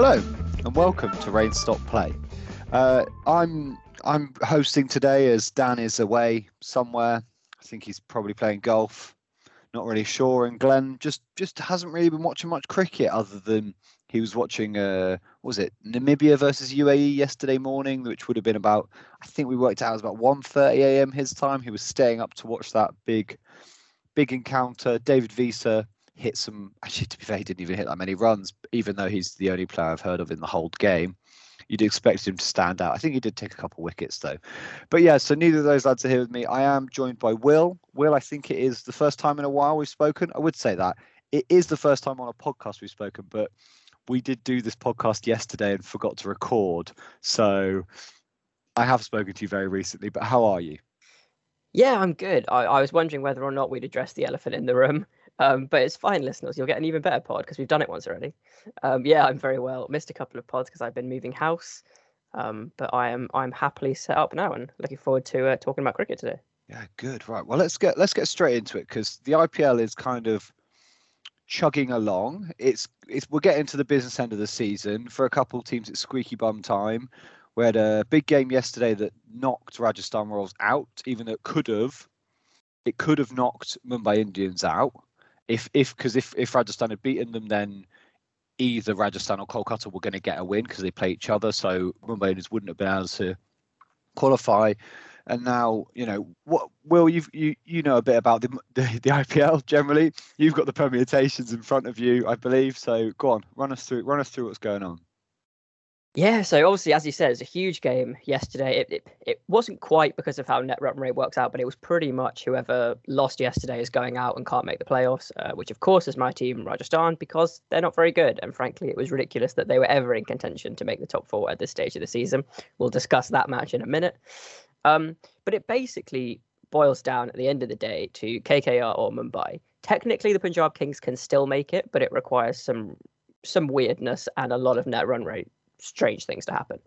Hello and welcome to Rain Stop Play. Uh, I'm I'm hosting today as Dan is away somewhere. I think he's probably playing golf. Not really sure. And Glenn just just hasn't really been watching much cricket other than he was watching uh was it Namibia versus UAE yesterday morning, which would have been about I think we worked out it was about 1:30 a.m. his time. He was staying up to watch that big big encounter. David Wiese hit some. Actually, to be fair, he didn't even hit that many runs, even though he's the only player I've heard of in the whole game. You'd expect him to stand out. I think he did take a couple wickets though. But yeah, so neither of those lads are here with me. I am joined by Will. Will, I think it is the first time in a while we've spoken. I would say that it is the first time on a podcast we've spoken, but we did do this podcast yesterday and forgot to record. So I have spoken to you very recently. But how are you? Yeah, I'm good. I, I was wondering whether or not we'd address the elephant in the room. Um, but it's fine, listeners. You'll get an even better pod because we've done it once already. Um, yeah, I'm very well. Missed a couple of pods because I've been moving house, um, but I am I'm happily set up now and looking forward to uh, talking about cricket today. Yeah, good. Right. Well, let's get let's get straight into it because the IPL is kind of chugging along. It's it's we're getting to the business end of the season. For a couple of teams, it's squeaky bum time. We had a big game yesterday that knocked Rajasthan Royals out, even though it could have it could have knocked Mumbai Indians out if if because if if Rajasthan had beaten them, then either Rajasthan or Kolkata were going to get a win because they play each other. So Mumbai Indians wouldn't have been able to qualify. And now, you know, what Will you you you know a bit about the, the the IPL generally. You've got the permutations in front of you, I believe. So go on, run us through run us through what's going on. Yeah, so obviously, as you said, it's a huge game yesterday. It, it, it wasn't quite because of how net run rate works out, but it was pretty much whoever lost yesterday is going out and can't make the playoffs, uh, which of course is my team, Rajasthan, because they're not very good. And frankly, it was ridiculous that they were ever in contention to make the top four at this stage of the season. We'll discuss that match in a minute. Um, but it basically boils down at the end of the day to KKR or Mumbai. Technically, the Punjab Kings can still make it, but it requires some some weirdness and a lot of net run rate strange things to happen.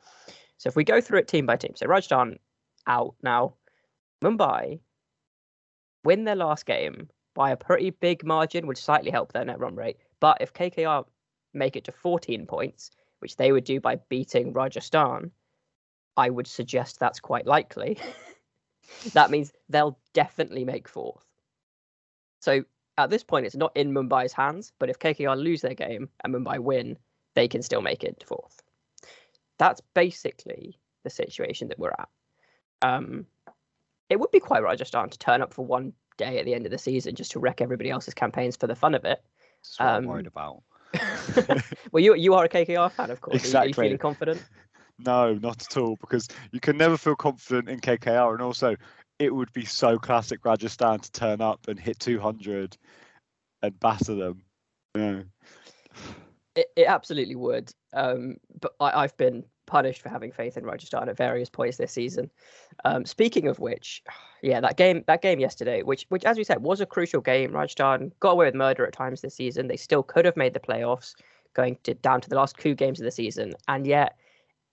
So if we go through it team by team, so Rajasthan out now, Mumbai win their last game by a pretty big margin, which slightly help their net run rate. But if KKR make it to 14 points, which they would do by beating Rajasthan, I would suggest that's quite likely. that means they'll definitely make fourth. So at this point, it's not in Mumbai's hands, but if KKR lose their game and Mumbai win, they can still make it fourth that's basically the situation that we're at. Um, it would be quite Rajasthan to turn up for one day at the end of the season just to wreck everybody else's campaigns for the fun of it. That's what um, I'm worried about. well, you you are a KKR fan, of course. Exactly. Are you, are you feeling confident? No, not at all, because you can never feel confident in KKR, and also it would be so classic Rajasthan to turn up and hit 200 and batter them. Yeah. It, it absolutely would. Um, but I, have been punished for having faith in Rajasthan at various points this season. Um, speaking of which, yeah, that game that game yesterday, which which as we said was a crucial game. Rajasthan got away with murder at times this season. They still could have made the playoffs, going to down to the last two games of the season, and yet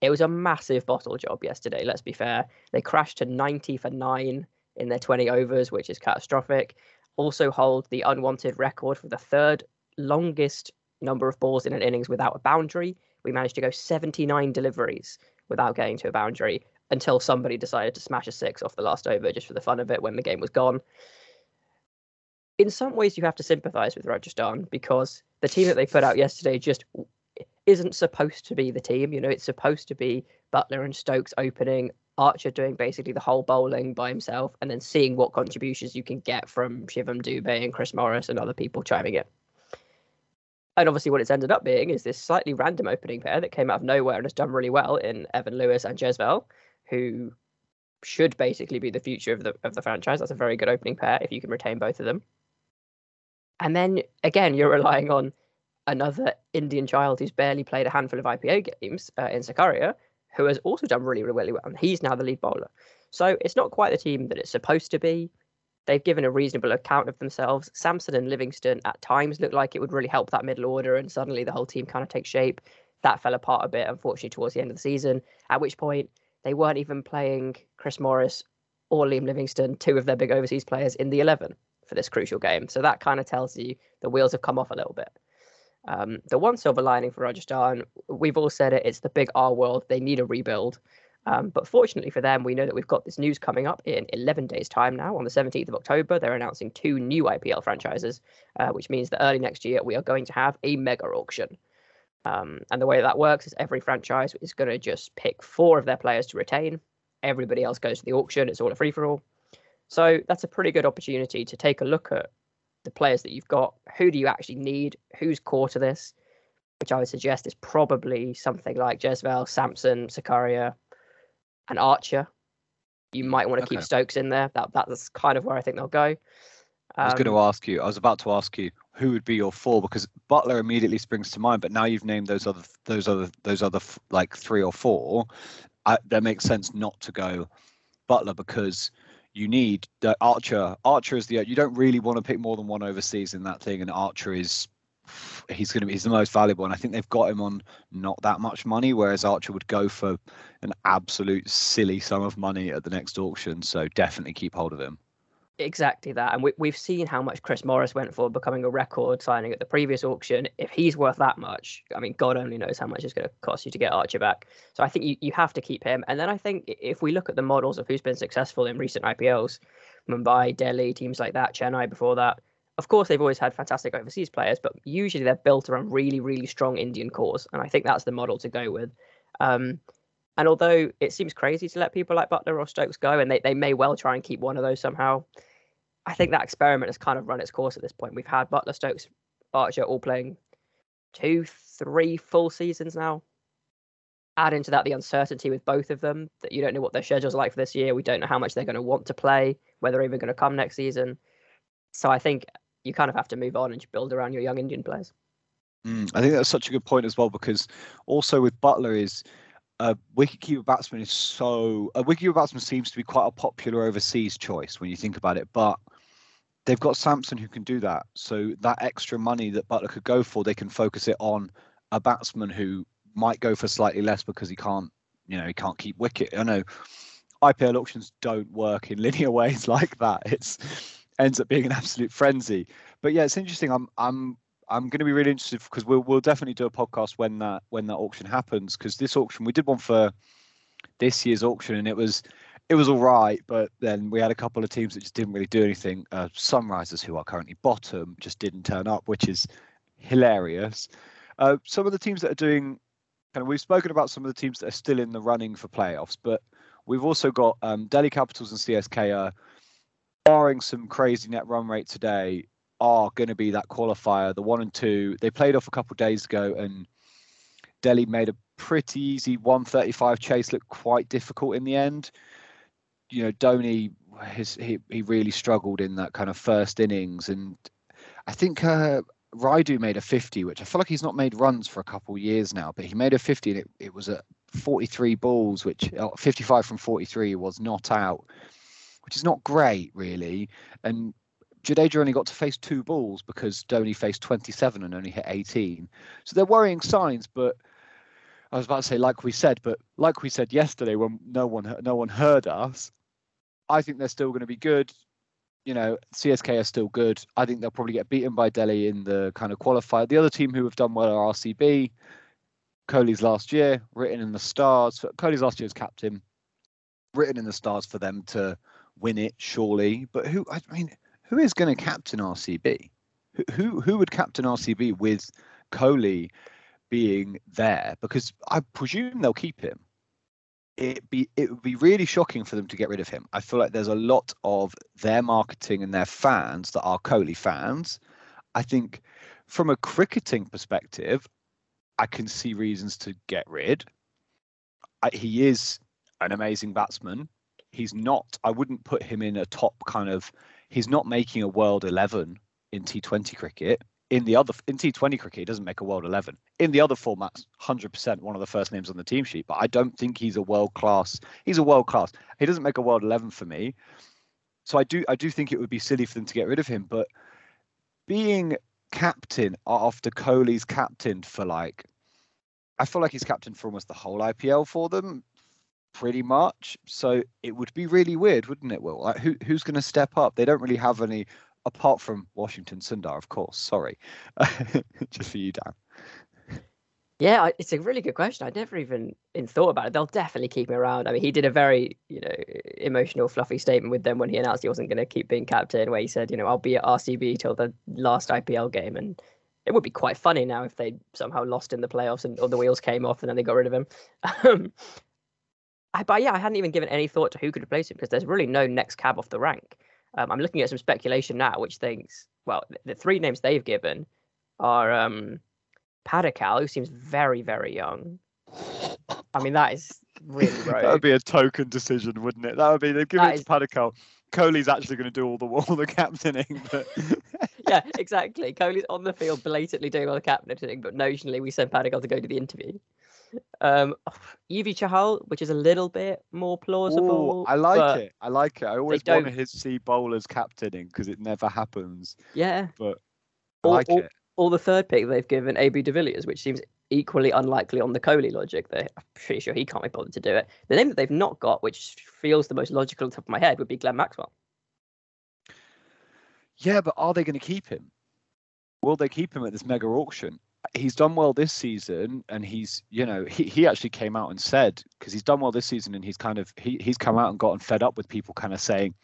it was a massive bottle job yesterday. Let's be fair. They crashed to 90 for nine in their 20 overs, which is catastrophic. Also hold the unwanted record for the third longest number of balls in an innings without a boundary we managed to go 79 deliveries without getting to a boundary until somebody decided to smash a six off the last over just for the fun of it when the game was gone. In some ways, you have to sympathise with Rajasthan because the team that they put out yesterday just isn't supposed to be the team. You know, it's supposed to be Buttler and Stokes opening, Archer doing basically the whole bowling by himself, and then seeing what contributions you can get from Shivam Dube and Chris Morris and other people chiming in. And obviously, what it's ended up being is this slightly random opening pair that came out of nowhere and has done really well in Evan Lewis and Jaiswal, who should basically be the future of the of the franchise. That's a very good opening pair if you can retain both of them. And then again, you're relying on another Indian child who's barely played a handful of IPL games uh, in Sakaria, who has also done really, really well. And he's now the lead bowler. So it's not quite the team that it's supposed to be. They've given a reasonable account of themselves. Samson and Livingstone at times looked like it would really help that middle order, and suddenly the whole team kind of takes shape. That fell apart a bit, unfortunately, towards the end of the season. At which point, they weren't even playing Chris Morris or Liam Livingstone, two of their big overseas players, in the 11 for this crucial game. So that kind of tells you the wheels have come off a little bit. Um, the one silver lining for Rajasthan, we've all said it, it's the big R world. They need a rebuild. Um, but fortunately for them, we know that we've got this news coming up in 11 days' time now. On the 17th of October, they're announcing two new IPL franchises, uh, which means that early next year we are going to have a mega auction. Um, and the way that works is every franchise is going to just pick four of their players to retain. Everybody else goes to the auction. It's all a free for all. So that's a pretty good opportunity to take a look at the players that you've got. Who do you actually need? Who's core to this? Which I would suggest is probably something like Jaiswal, Samson, Sakaria, and Archer. You might want to okay. keep Stokes in there. That that's kind of where I think they'll go. Um, I was going to ask you. I was about to ask you who would be your four because Buttler immediately springs to mind. But now you've named those other those other those other like three or four. I, that makes sense not to go Buttler because you need the Archer. Archer is the you don't really want to pick more than one overseas in that thing, and Archer is he's going to be he's the most valuable, and I think they've got him on not that much money, whereas Archer would go for an absolute silly sum of money at the next auction. So definitely keep hold of him. Exactly that. And we, we've seen how much Chris Morris went for becoming a record signing at the previous auction. If he's worth that much, I mean, God only knows how much it's going to cost you to get Archer back. So I think you, you have to keep him. And then I think if we look at the models of who's been successful in recent IPLs, Mumbai, Delhi, teams like that, Chennai before that, of course, they've always had fantastic overseas players, but usually they're built around really, really strong Indian cores. And I think that's the model to go with. Um, and although it seems crazy to let people like Buttler or Stokes go, and they, they may well try and keep one of those somehow, I think that experiment has kind of run its course at this point. We've had Buttler, Stokes, Archer all playing two, three full seasons now. Add into that the uncertainty with both of them that you don't know what their schedules are like for this year. We don't know how much they're going to want to play, whether they're even going to come next season. So I think you kind of have to move on and build around your young Indian players. Mm, I think that's such a good point as well because also with Buttler is a wicketkeeper batsman is so a wicketkeeper batsman seems to be quite a popular overseas choice when you think about it, but they've got Samson who can do that. So that extra money that Buttler could go for, they can focus it on a batsman who might go for slightly less because he can't, you know, he can't keep wicket. I know IPL auctions don't work in linear ways like that. It's ends up being an absolute frenzy. But yeah, it's interesting. I'm I'm I'm going to be really interested because we'll we'll definitely do a podcast when that when that auction happens because this auction we did one for this year's auction and it was it was all right, but then we had a couple of teams that just didn't really do anything. Uh, Sunrisers, who are currently bottom, just didn't turn up, which is hilarious. Uh, some of the teams that are doing, kind of, we've spoken about some of the teams that are still in the running for playoffs, but we've also got um, Delhi Capitals and CSK are, barring some crazy net run rate today, are going to be that qualifier. The one and two, they played off a couple of days ago, and Delhi made a pretty easy 135 chase look quite difficult in the end you know, Dhoni, his, he he really struggled in that kind of first innings, and I think uh, Rayudu made a 50, which I feel like he's not made runs for a couple of years now, but he made a 50, and it, it was at 43 balls, which uh, 55 from 43 was not out, which is not great really, and. Jadeja only got to face two balls because Dhoni faced 27 and only hit 18. So they're worrying signs, but I was about to say, like we said, but like we said yesterday when no one no one heard us, I think they're still going to be good. You know, CSK are still good. I think they'll probably get beaten by Delhi in the kind of qualifier. The other team who have done well are RCB. Kohli's last year, written in the stars. Kohli's last year as captain, written in the stars for them to win it, surely. But who? I mean, who is going to captain RCB? Who, who would captain RCB with Kohli being there? Because I presume they'll keep him. It be it would be really shocking for them to get rid of him. I feel like there's a lot of their marketing and their fans that are Kohli fans. I think from a cricketing perspective, I can see reasons to get rid. I, he is an amazing batsman. He's not. I wouldn't put him in a top kind of. He's not making a world eleven in T20 cricket. In the other in T20 cricket, he doesn't make a world eleven. In the other formats, hundred percent one of the first names on the team sheet. But I don't think he's a world class. He's a world class. He doesn't make a world eleven for me. So I do I do think it would be silly for them to get rid of him. But being captain after Kohli's captain for like I feel like he's captain for almost the whole IPL for them, pretty much. So it would be really weird, wouldn't it? Will like who who's going to step up? They don't really have any apart from Washington Sundar, of course. Sorry, just for you, Dan. Yeah, it's a really good question. I never even, thought about it. They'll definitely keep him around. I mean, he did a very, you know, emotional, fluffy statement with them when he announced he wasn't going to keep being captain, where he said, you know, I'll be at RCB till the last IPL game, and it would be quite funny now if they somehow lost in the playoffs and all the wheels came off and then they got rid of him. Um, I, but yeah, I hadn't even given any thought to who could replace him because there's really no next cab off the rank. Um, I'm looking at some speculation now, which thinks, well, the, the three names they've given are um, who seems very, very young. I mean, that is really rogue. that would be a token decision, wouldn't it? That would be they've given that it to is... Padikkal. Kohli's actually going to do all the all the captaining, but yeah, exactly. Kohli's on the field blatantly doing all the captaining, but notionally we send Padikkal to go to the interview. Um, Yuzi Chahal, which is a little bit more plausible. Ooh, I like it. I like it. I always wanted to see bowlers captaining because it never happens. Yeah, but I like all, it or the third pick they've given AB de Villiers, which seems equally unlikely on the Kohli logic. They're pretty sure he can't be bothered to do it. The name that they've not got, which feels the most logical on top of my head, would be Glenn Maxwell. Yeah, but are they going to keep him? Will they keep him at this mega auction? He's done well this season, and he's, you know, he, he actually came out and said because he's done well this season, and he's kind of he he's come out and gotten fed up with people kind of saying,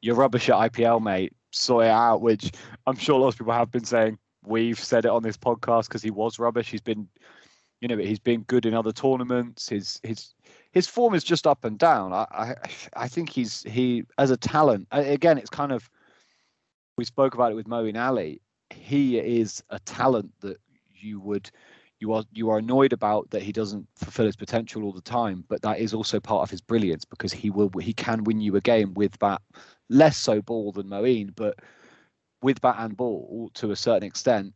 "You're rubbish at IPL, mate. Sort it out." Which I'm sure lots of people have been saying We've said it on this podcast because he was rubbish. He's been, you know, he's been good in other tournaments. His his his form is just up and down. I I, I think he's he as a talent. Again, it's kind of we spoke about it with Moeen Ali. He is a talent that you would you are you are annoyed about that he doesn't fulfill his potential all the time, but that is also part of his brilliance because he will he can win you a game with that less so ball than Moeen, but with bat and ball to a certain extent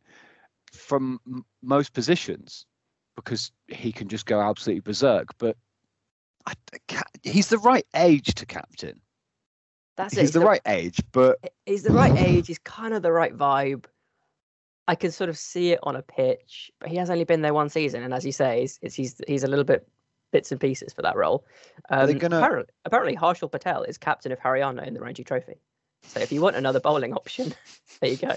from m- most positions because he can just go absolutely berserk. But I, he's the right age to captain. That's he's it. He's the, the right age, but he's the right age. He's kind of the right vibe. I can sort of see it on a pitch, but he has only been there one season, and as you say, he's he's he's a little bit bits and pieces for that role. Um, gonna... apparently, apparently, Harshal Patel is captain of Haryana in the Ranji Trophy. So if you want another bowling option, there you go.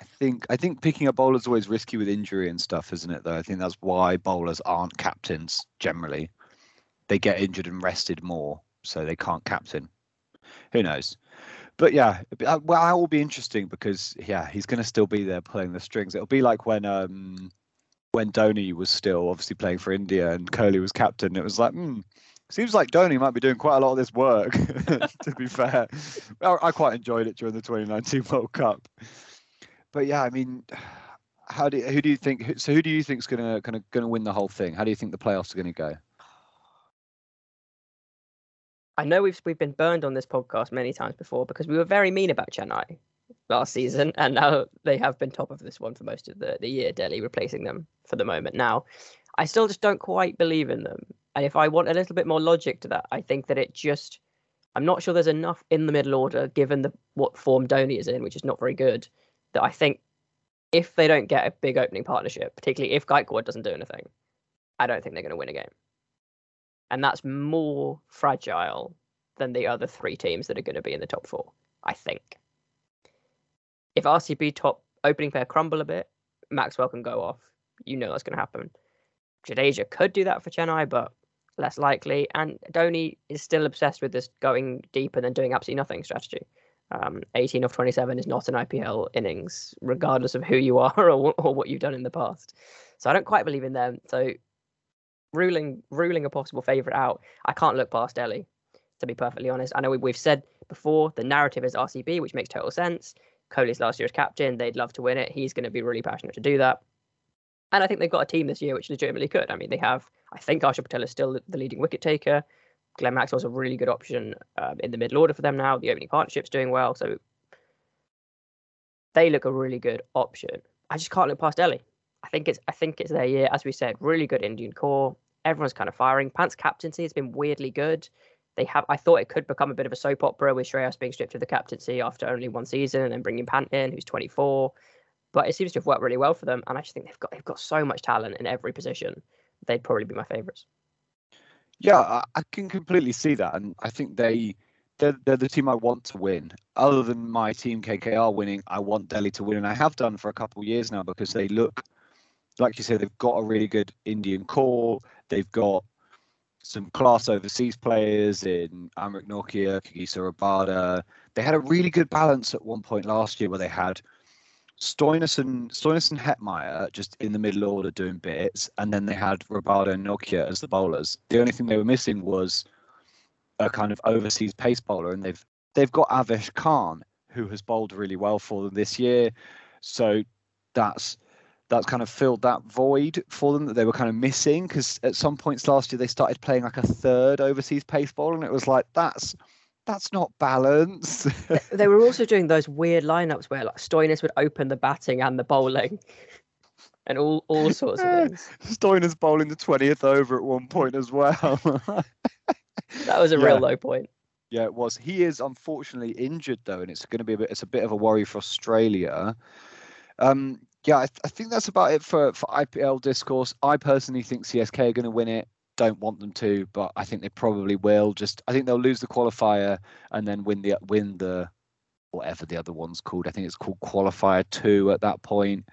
I think I think picking up bowlers is always risky with injury and stuff, isn't it? Though I think that's why bowlers aren't captains generally. They get injured and rested more, so they can't captain. Who knows? But yeah, uh, well, that will be interesting because yeah, he's going to still be there playing the strings. It'll be like when um when Dhoni was still obviously playing for India and Kohli was captain. It was like, hmm, Seems like Dhoni might be doing quite a lot of this work. to be fair, I quite enjoyed it during the 2019 World Cup. But yeah, I mean, how do who do you think? So who do you think is gonna kind of gonna win the whole thing? How do you think the playoffs are gonna go? I know we've we've been burned on this podcast many times before because we were very mean about Chennai last season, and now they have been top of this one for most of the, the year. Delhi replacing them for the moment. Now, I still just don't quite believe in them. And if I want a little bit more logic to that, I think that it just I'm not sure there's enough in the middle order given the what form Dhoni is in, which is not very good, that I think if they don't get a big opening partnership, particularly if Gaikwad doesn't do anything, I don't think they're going to win a game. And that's more fragile than the other three teams that are going to be in the top four, I think. If RCB top opening pair crumble a bit, Maxwell can go off. You know that's going to happen. Jadeja could do that for Chennai, but less likely. And Dhoni is still obsessed with this going deep and then doing absolutely nothing strategy. Um, 18 of 27 is not an IPL innings, regardless of who you are or, or what you've done in the past. So I don't quite believe in them. So ruling ruling a possible favourite out, I can't look past Delhi, to be perfectly honest. I know we've said before the narrative is RCB, which makes total sense. Kohli's last year as captain, they'd love to win it. He's going to be really passionate to do that. And I think they've got a team this year which legitimately could. I mean, they have, I think Harshal Patel is still the leading wicket taker. Glenn Maxwell's a really good option um, in the middle order for them now. The opening partnership's doing well. So they look a really good option. I just can't look past Delhi. I think it's I think it's their year. As we said, really good Indian core. Everyone's kind of firing. Pant's captaincy has been weirdly good. They have. I thought it could become a bit of a soap opera with Shreyas being stripped of the captaincy after only one season, and then bringing Pant in, who's 24 but it seems to have worked really well for them. And I just think they've got they've got so much talent in every position. They'd probably be my favourites. Yeah, I can completely see that, and I think they they're, they're the team I want to win. Other than my team KKR winning, I want Delhi to win, and I have done for a couple of years now because they look like you said they've got a really good Indian core. They've got some class overseas players in Anrich Nortje, Kagiso Rabada. They had a really good balance at one point last year where they had Stoinis and Stoinis and Hetmyer just in the middle order doing bits, and then they had Rabada and Nortje as the bowlers. The only thing they were missing was a kind of overseas pace bowler, and they've they've got Avesh Khan who has bowled really well for them this year. So that's that's kind of filled that void for them that they were kind of missing because at some points last year they started playing like a third overseas pace bowler, and it was like that's that's not balance. they were also doing those weird lineups where like Stoinis would open the batting and the bowling. And all, all sorts of things. Stoinis bowling the twentieth over at one point as well. that was a yeah. real low point. Yeah, it was. He is unfortunately injured though, and it's going to be a bit. It's a bit of a worry for Australia. Um, yeah, I, th- I think that's about it for for IPL discourse. I personally think CSK are going to win it don't want them to, but I think they probably will. Just I think they'll lose the qualifier and then win the win the whatever the other one's called. I think it's called qualifier two at that point.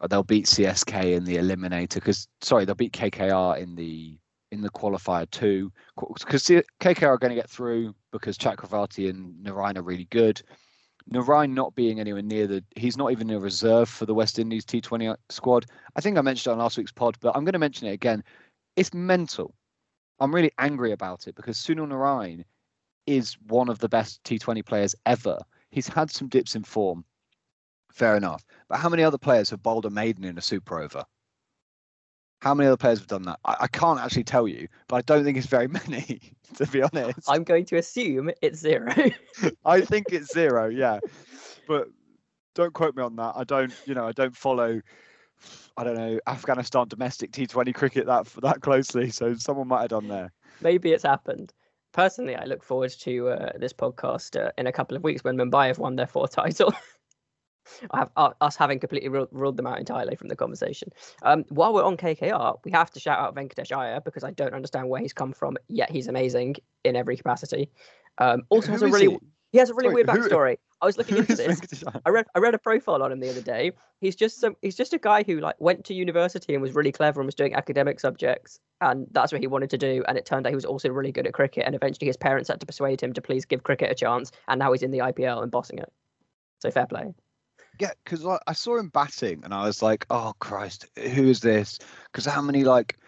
Uh, they'll beat CSK in the eliminator because sorry, they'll beat KKR in the in the qualifier two because KKR are going to get through because Chakravarti and Narine are really good. Narine not being anywhere near the, he's not even a reserve for the West Indies T20 squad. I think I mentioned it on last week's pod, but I'm going to mention it again it's mental. I'm really angry about it because Sunil Narine is one of the best T20 players ever. He's had some dips in form, fair enough. But how many other players have bowled a maiden in a super over? How many other players have done that? I, I can't actually tell you, but I don't think it's very many, to be honest. I'm going to assume it's zero. I think it's zero, yeah. But don't quote me on that. I don't, you know, I don't follow I don't know Afghanistan domestic T20 cricket that that closely, so someone might have done there. Maybe it's happened. Personally, I look forward to uh, this podcast uh, in a couple of weeks when Mumbai have won their fourth title. I have uh, us having completely ruled, ruled, them out entirely from the conversation. Um, while we're on KKR, we have to shout out Venkatesh Iyer because I don't understand where he's come from. Yet he's amazing in every capacity. Um, also Who has a really he? he? has a really Sorry, weird backstory. Who, I was looking into this. I read I read a profile on him the other day. He's just some he's just a guy who like went to university and was really clever and was doing academic subjects and that's what he wanted to do. And it turned out he was also really good at cricket. And eventually his parents had to persuade him to please give cricket a chance. And now he's in the IPL and bossing it. So fair play. Yeah, because I saw him batting and I was like, oh Christ, who is this? Because how many like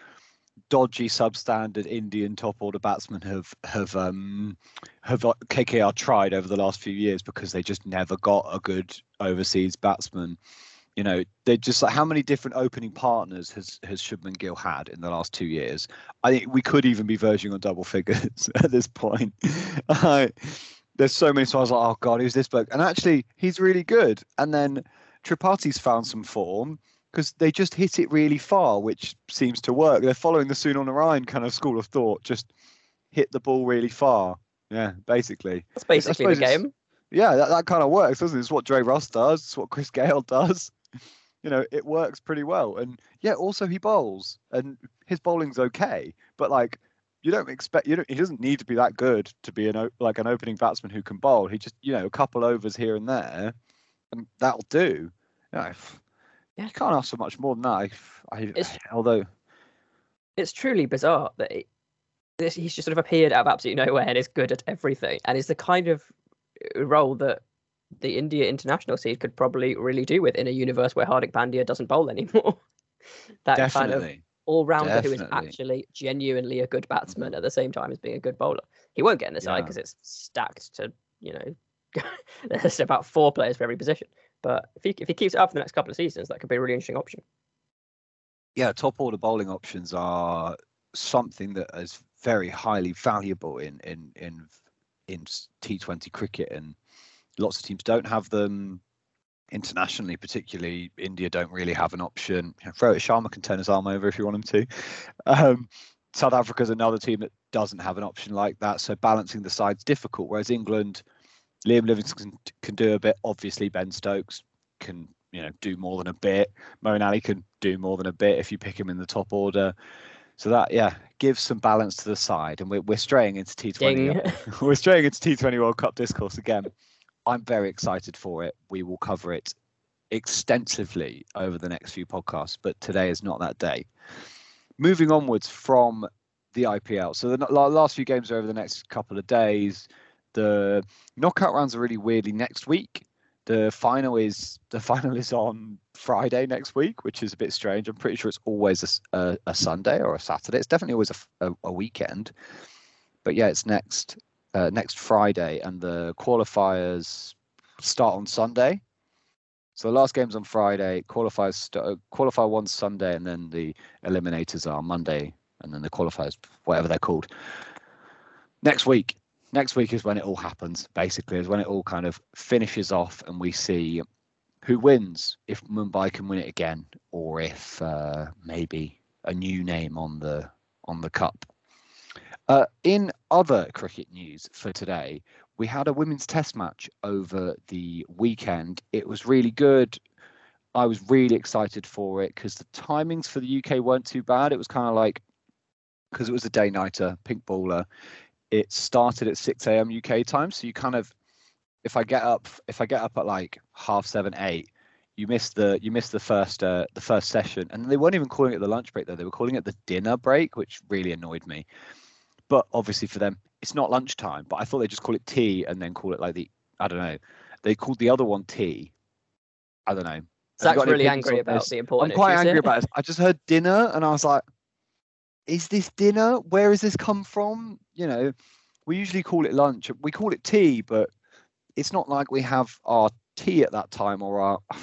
dodgy substandard Indian top order batsmen have have um have KKR tried over the last few years because they just never got a good overseas batsman. You know, they just like how many different opening partners has has Shubman Gill had in the last two years? I think we could even be verging on double figures at this point. there's so many. Was like, oh god, who's this bloke? And actually, he's really good. And then Tripathi's found some form because they just hit it really far, which seems to work. They're following the Sunil Narine kind of school of thought, just hit the ball really far. Yeah, basically. That's basically the game. Yeah, that, that kind of works, doesn't it? It's what Dre Russ does. It's what Chris Gayle does. You know, it works pretty well. And yeah, also he bowls, and his bowling's okay. But like, you don't expect you don't. He doesn't need to be that good to be an like an opening batsman who can bowl. He just you know a couple overs here and there, and that'll do. You know, yeah. You can't ask for much more than that. I, I, although it's truly bizarre that it, this, he's just sort of appeared out of absolutely nowhere and is good at everything, and is the kind of role that the India international seed could probably really do with in a universe where Hardik Pandya doesn't bowl anymore. that Definitely. kind of all rounder who is actually genuinely a good batsman mm-hmm. at the same time as being a good bowler. He won't get in the side because it's stacked to you know there's about four players for every position. But if he if he keeps it up for the next couple of seasons, that could be a really interesting option. yeah, top order bowling options are something that is very highly valuable in in in in T20 cricket, and lots of teams don't have them. Internationally, particularly India, don't really have an option. You know, Rohit Sharma can turn his arm over if you want him to. Um, South Africa's another team that doesn't have an option like that, so balancing the side's difficult. Whereas England, Liam Livingstone can, can do a bit. Obviously, Ben Stokes can you know do more than a bit. Moeen Ali can do more than a bit if you pick him in the top order. So that yeah gives some balance to the side, and we're we're straying into T20. we're straying into T20 World Cup discourse again. I'm very excited for it. We will cover it extensively over the next few podcasts, but today is not that day. Moving onwards from the IPL. So the last few games are over the next couple of days. The knockout rounds are really weirdly next week. The final is the final is on Friday next week, which is a bit strange. I'm pretty sure it's always a Sunday or a Saturday. It's definitely always a weekend. But yeah, it's next uh, next Friday, and the qualifiers start on Sunday. So the last game's on Friday. Qualifiers st- uh, qualify one Sunday, and then the eliminators are Monday, and then the qualifiers, whatever they're called, next week. Next week is when it all happens. Basically, is when it all kind of finishes off, and we see who wins if Mumbai can win it again, or if uh, maybe a new name on the on the cup. Uh, in other cricket news for today, we had a women's test match over the weekend. It was really good. I was really excited for it because the timings for the UK weren't too bad. It was kind of like because it was a day nighter, pink baller, It started at 6 a.m. UK time, so you kind of, if I get up, if I get up at like half seven, eight, you miss the you miss the first uh, the first session, and they weren't even calling it the lunch break though. They were calling it the dinner break, which really annoyed me. But obviously for them, it's not lunchtime. But I thought they just call it tea and then call it like the I don't know. They called the other one tea. I don't know. Zach's really angry about this? the I'm quite issues angry about it. I just heard dinner and I was like, is this dinner? Where has this come from? You know, we usually call it lunch. We call it tea, but it's not like we have our tea at that time or our.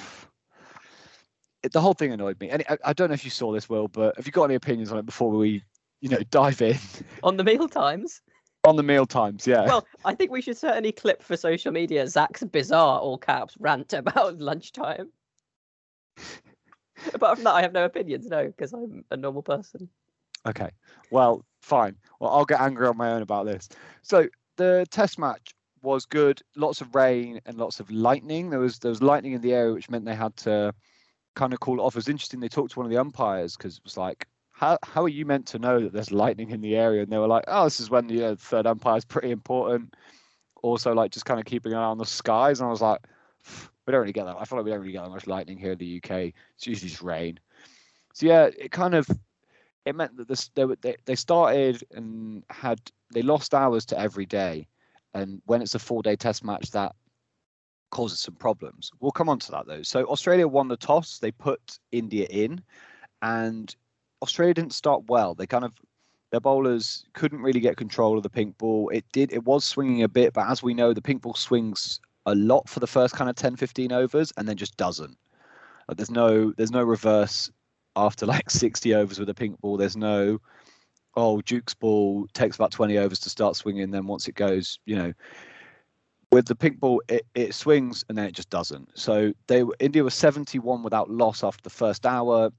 The whole thing annoyed me. And I, I don't know if you saw this, Will, but have you got any opinions on it before we, you know, dive in on the meal times. on the meal times? Yeah. Well, I think we should certainly clip for social media Zach's bizarre all caps rant about lunchtime. Apart from that, I have no opinions. No, because I'm a normal person. Okay. Well, fine. Well, I'll get angry on my own about this. So the test match was good. Lots of rain and lots of lightning. There was there was lightning in the area, which meant they had to kind of call it off. It was interesting. They talked to one of the umpires because it was like, how how are you meant to know that there's lightning in the area? And they were like, oh, this is when the uh, third umpire is pretty important. Also, like just kind of keeping an eye on the skies. And I was like, we don't really get that. I feel like we don't really get that much lightning here in the UK. It's usually just rain. So yeah, it kind of it meant that this they, they they started and had they lost hours to every day, and when it's a four day test match, that causes some problems. We'll come on to that though. So Australia won the toss. They put India in, and Australia didn't start well. They kind of their bowlers couldn't really get control of the pink ball. It did it was swinging a bit, but as we know, the pink ball swings a lot for the first kind of 10 15 overs and then just doesn't. Like, there's no there's no reverse after like 60 overs with a pink ball. There's no oh Duke's ball takes about 20 overs to start swinging. Then once it goes, you know, with the pink ball, it, it swings and then it just doesn't. So they India was 71 without loss after the first hour.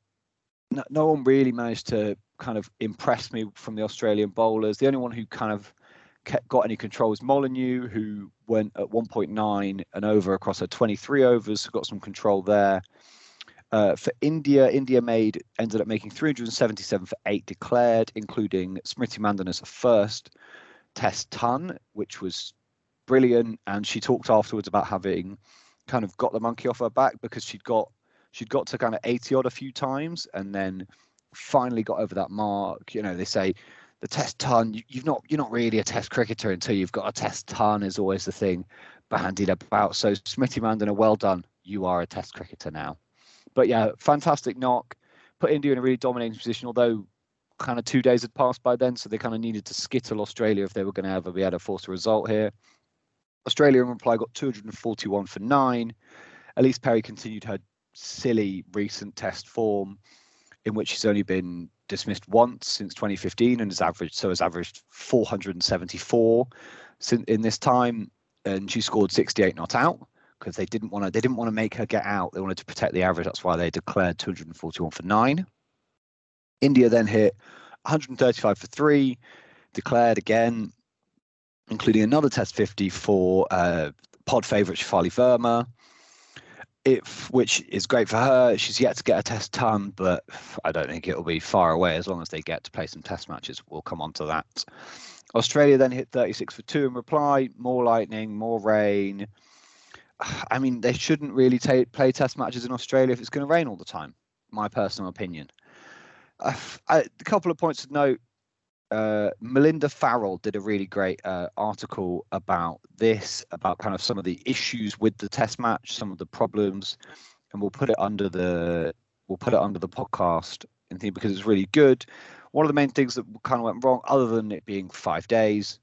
No, no one really managed to kind of impress me from the Australian bowlers. The only one who kind of kept, got any control was Molyneux, who went at 1.9 and over across her 23 overs, got some control there. Uh, for India, India made ended up making 377 for eight declared, including Smriti Mandhana's first test ton, which was brilliant. And she talked afterwards about having kind of got the monkey off her back because she'd got she'd got to kind of 80 odd a few times, and then finally got over that mark. You know, they say the test ton. You, you've not you're not really a test cricketer until you've got a test ton. Is always the thing bandied about. So Smriti Mandhana, well done. You are a test cricketer now. But yeah, fantastic knock. Put India in a really dominating position, although kind of two days had passed by then, so they kind of needed to skittle Australia if they were going to ever be able to force a result here. Australia in reply got 241 for nine. Elise Perry continued her silly recent test form, in which she's only been dismissed once since 2015 and has averaged so has averaged 474 in this time, and she scored 68 not out because they didn't want to they didn't want to make her get out. They wanted to protect the average. That's why they declared 241 for nine. India then hit 135 for three, declared again, including another Test 50 for uh, pod favourite Shafali Verma. If, which is great for her. She's yet to get a test ton, but I don't think it'll be far away as long as they get to play some test matches. We'll come on to that. Australia then hit 36 for two in reply. More lightning, more rain. I mean, they shouldn't really take, play test matches in Australia if it's going to rain all the time. My personal opinion. A couple of points to note. Uh, Melinda Farrell did a really great uh, article about this, about kind of some of the issues with the test match, some of the problems, and we'll put it under the we'll put it under the podcast and thing because it's really good. One of the main things that kind of went wrong, other than it being five days,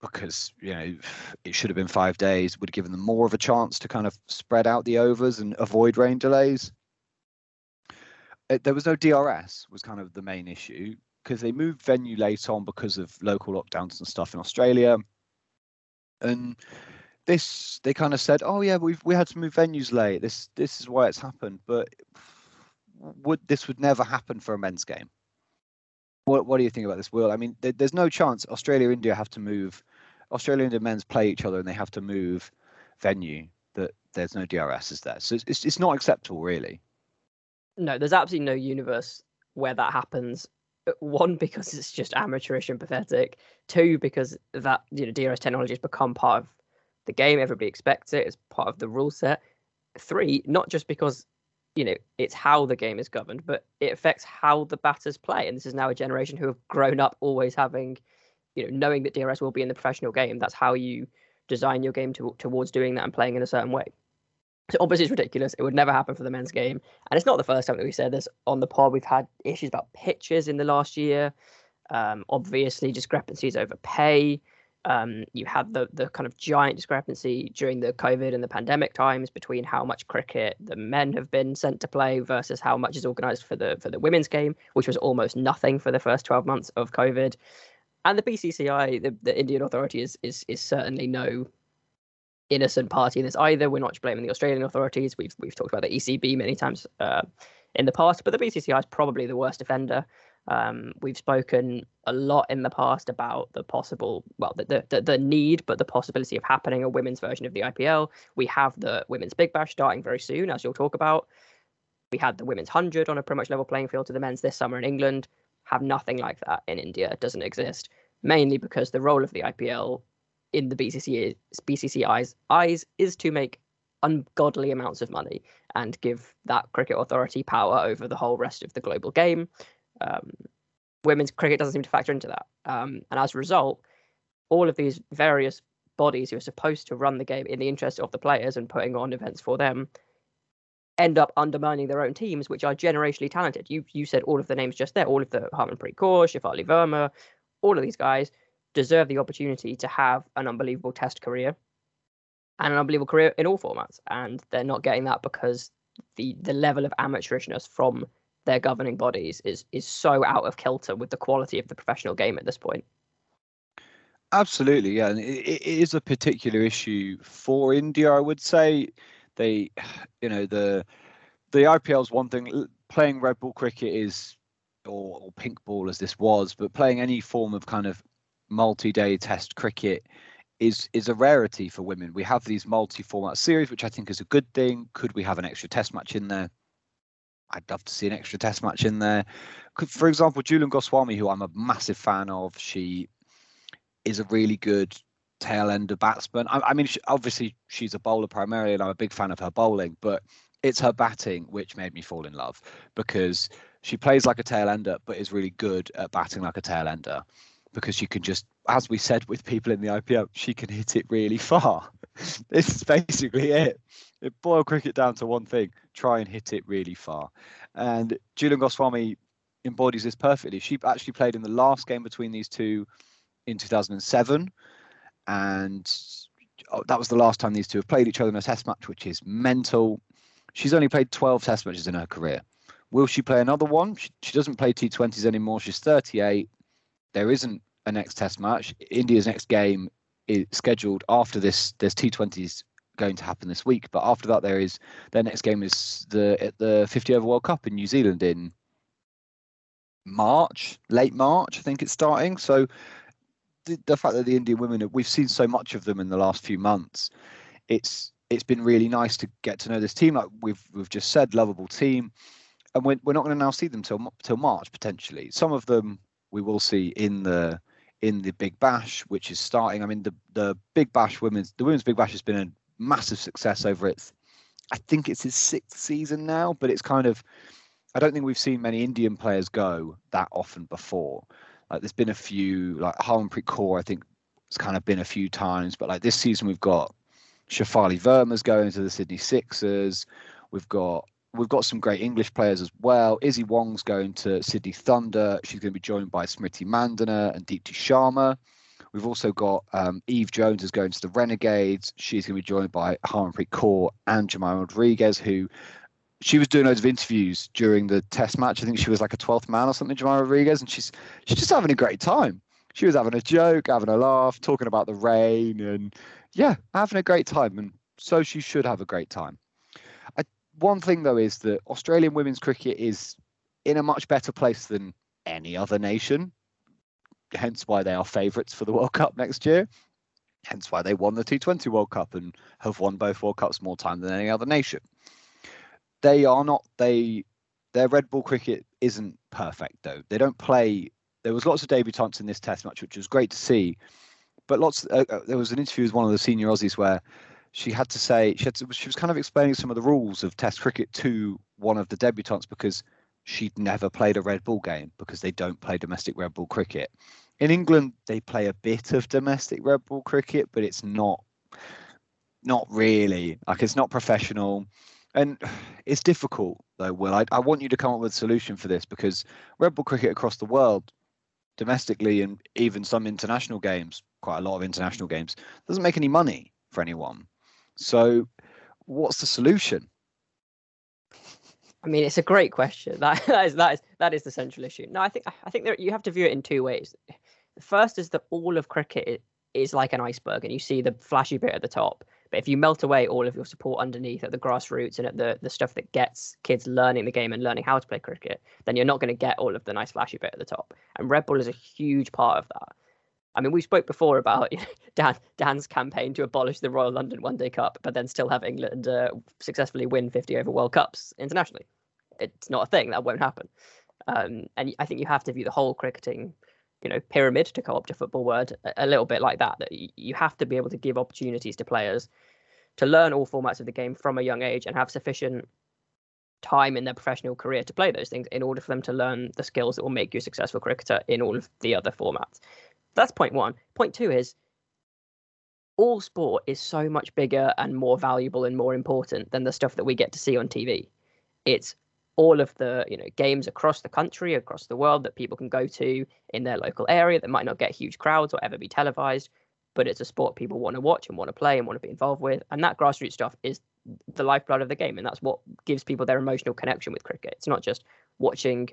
because you know it should have been five days, would have given them more of a chance to kind of spread out the overs and avoid rain delays it, uh, there was no DRS was kind of the main issue because they moved venue late on because of local lockdowns and stuff in Australia. And this they kind of said, "Oh yeah, we've we had to move venues late. This this is why it's happened." But would this would never happen for a men's game? What what do you think about this, Will? I mean, there, there's no chance Australia India have to move. Australia India men's play each other and they have to move venue. That there's no DRS is there, so it's it's not acceptable really no, there's absolutely no universe where that happens. One, because it's just amateurish and pathetic. Two, because that you know DRS technology has become part of the game. Everybody expects it. It's part of the rule set. Three, not just because you know it's how the game is governed, but it affects how the batters play. And this is now a generation who have grown up always having, you know, knowing that DRS will be in the professional game. That's how you design your game to, towards doing that and playing in a certain way. So obviously, it's ridiculous. It would never happen for the men's game, and it's not the first time that we said this on the pod. We've had issues about pitches in the last year. Um, obviously, discrepancies over pay. Um, you had the the kind of giant discrepancy during the COVID and the pandemic times between how much cricket the men have been sent to play versus how much is organised for the for the women's game, which was almost nothing for the first twelve months of COVID. And the BCCI, the, the Indian authority, is is is certainly no innocent party in this either. We're not blaming the Australian authorities. We've we've talked about the ECB many times uh, in the past, but the BCCI is probably the worst offender. Um, we've spoken a lot in the past about the possible, well, the, the the need, but the possibility of happening a women's version of the IPL. We have the women's Big Bash starting very soon, as you'll talk about. We had the women's hundred on a pretty much level playing field to the men's this summer in England. Have nothing like that in India. It doesn't exist mainly because the role of the IPL in the BCC BCCI's eyes is to make ungodly amounts of money and give that cricket authority power over the whole rest of the global game. Um, women's cricket doesn't seem to factor into that, um, and as a result, all of these various bodies who are supposed to run the game in the interest of the players and putting on events for them end up undermining their own teams, which are generationally talented. You you said all of the names just there, all of the Harmanpreet Kaur, Shafali Verma, all of these guys deserve the opportunity to have an unbelievable test career and an unbelievable career in all formats. And they're not getting that because the the level of amateurishness from their governing bodies is is so out of kilter with the quality of the professional game at this point. Absolutely, yeah, and it, it is a particular issue for India. I would say they, you know, the the IPL is one thing. Playing red ball cricket is, or, or pink ball as this was, but playing any form of kind of multi-day test cricket is is a rarity for women. We have these multi-format series, which I think is a good thing. Could we have an extra test match in there? I'd love to see an extra test match in there. Could, for example, Jhulan Goswami, who I'm a massive fan of, she is a really good tail ender batsman. I, I mean, she, obviously she's a bowler primarily, and I'm a big fan of her bowling, but it's her batting which made me fall in love because she plays like a tail ender, but is really good at batting like a tail ender because she can just, as we said with people in the IPL, she can hit it really far. this is basically it. It boil cricket down to one thing: try and hit it really far. And Jhulan Goswami embodies this perfectly. She actually played in the last game between these two in 2007, and oh, that was the last time these two have played each other in a Test match, which is mental. She's only played 12 Test matches in her career. Will she play another one? She, she doesn't play T20s anymore. She's 38. There isn't a next Test match. India's next game is scheduled after this. There's T20s going to happen this week, but after that, there is their next game is the at the 50 over World Cup in New Zealand in March, late March, I think it's starting. So the, the fact that the Indian women, we've seen so much of them in the last few months. It's it's been really nice to get to know this team. Like we've we've just said, lovable team and we're, we're not going to now see them till till March potentially. Some of them we will see in the in the Big Bash, which is starting. I mean, the the Big Bash women's the women's Big Bash has been a massive success over its. I think it's his sixth season now, but it's kind of. I don't think we've seen many Indian players go that often before. Like there's been a few, like Harmanpreet Kaur, I think it's kind of been a few times, but like this season we've got Shafali Verma's going to the Sydney Sixers. We've got we've got some great English players as well. Izzy Wong's going to Sydney Thunder. She's going to be joined by Smriti Mandhana and Deepti Sharma. We've also got um, Eve Jones is going to the Renegades. She's going to be joined by Harmanpreet Kaur and Jemimah Rodrigues, who she was doing loads of interviews during the test match. I think she was like a 12th man or something, Jemimah Rodrigues, and she's she's just having a great time. She was having a joke, having a laugh, talking about the rain, and yeah, having a great time. And so she should have a great time one thing though is that Australian women's cricket is in a much better place than any other nation. Hence why they are favourites for the World Cup next year. Hence why they won the T20 World Cup and have won both World Cups more time than any other nation. They are not they their red ball cricket isn't perfect though. They don't play. There was lots of debutantes in this Test match, which was great to see. But lots. Uh, uh there was an interview with one of the senior Aussies where she had to say she had to, she was kind of explaining some of the rules of Test cricket to one of the debutants because she'd never played a red ball game because they don't play domestic red ball cricket. In England, they play a bit of domestic red ball cricket, but it's not not really. Like it's not professional. And it's difficult though will. I, I want you to come up with a solution for this because red ball cricket across the world domestically and even some international games quite a lot of international games doesn't make any money for anyone so, what's the solution? I mean, it's a great question. That, that is that is that is the central issue. No, I think I think you have to view it in two ways. The first is that all of cricket is like an iceberg, and you see the flashy bit at the top. But if you melt away all of your support underneath at the grassroots and at the the stuff that gets kids learning the game and learning how to play cricket, then you're not going to get all of the nice flashy bit at the top. And red ball is a huge part of that. I mean, we spoke before about you know, Dan Dan's campaign to abolish the Royal London One Day Cup, but then still have England uh, successfully win 50 over World Cups internationally. It's not a thing that won't happen. Um, and I think you have to view the whole cricketing, you know, pyramid to co-opt a football word a, a little bit like that. That you have to be able to give opportunities to players to learn all formats of the game from a young age and have sufficient time in their professional career to play those things in order for them to learn the skills that will make you a successful cricketer in all of the other formats. That's point one. Point two is all sport is so much bigger and more valuable and more important than the stuff that we get to see on TV. It's all of the you know games across the country, across the world that people can go to in their local area that might not get huge crowds or ever be televised, but it's a sport people want to watch and want to play and want to be involved with. And that grassroots stuff is the lifeblood of the game, and that's what gives people their emotional connection with cricket. It's not just watching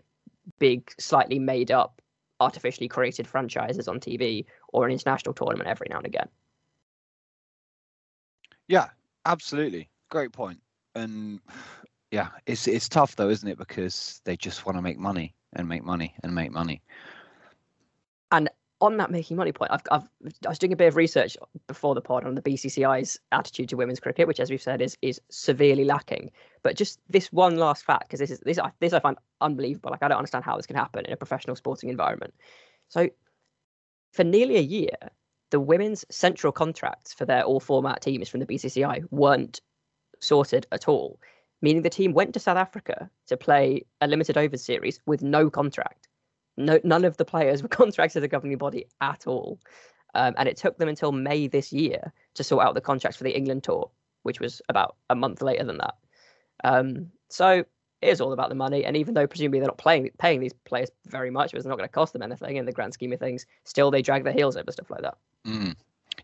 big, slightly made up artificially created franchises on TV or an international tournament every now and again. Yeah, absolutely. Great point. And yeah, it's it's tough though, isn't it? Because they just want to make money and make money and make money. And on that making money point, I've, I've I was doing a bit of research before the pod on the BCCI's attitude to women's cricket, which, as we've said, is is severely lacking. But just this one last fact, because this is this this I find unbelievable. Like I don't understand how this can happen in a professional sporting environment. So, for nearly a year, the women's central contracts for their all format teams from the BCCI weren't sorted at all. meaning the team went to South Africa to play a limited overs series with no contract. No, none of the players were contracted to the governing body at all. Um, and it took them until May this year to sort out the contracts for the England tour, which was about a month later than that. Um, so it is all about the money. And even though presumably they're not playing paying these players very much, it's not going to cost them anything in the grand scheme of things, still they drag their heels over stuff like that. Mm.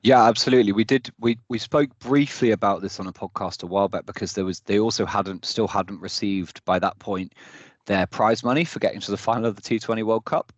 Yeah, absolutely. We did. We we spoke briefly about this on a podcast a while back because there was they also hadn't still hadn't received by that point their prize money for getting to the final of the T20 World Cup.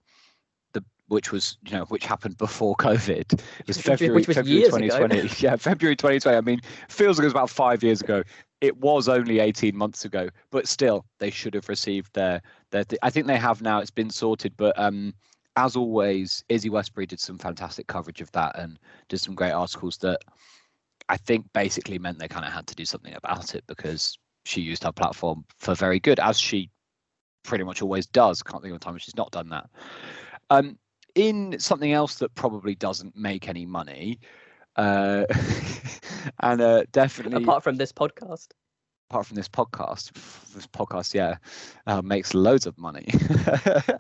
The which was you know which happened before COVID. It was February was February 2020. yeah, February 2020. I mean, feels like it was about five years ago. It was only 18 months ago, but still, they should have received their their. I think they have now. It's been sorted, but um, as always, Izzy Westbury did some fantastic coverage of that and did some great articles that I think basically meant they kind of had to do something about it because she used her platform for very good, as she pretty much always does. Can't think of a time when she's not done that. Um, in something else that probably doesn't make any money, uh, and uh, definitely apart from this podcast. Apart from this podcast, this podcast, yeah, uh, makes loads of money.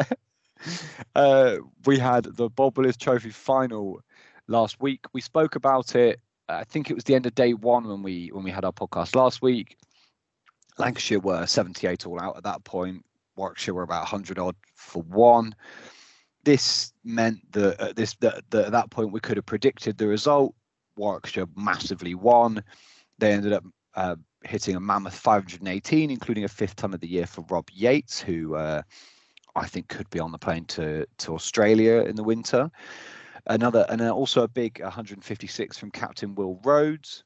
uh, we had the Bob Willis Trophy final last week. We spoke about it. I think it was the end of day one when we when we had our podcast last week. Lancashire were 78 all out at that point. Warwickshire were about 100 odd for one. This meant that at this that, that at that point we could have predicted the result. Warwickshire massively won. They ended up uh, hitting a mammoth 518, including a fifth ton of the year for Rob Yates, who uh, I think could be on the plane to to Australia in the winter. Another and also a big 156 from captain Will Rhodes.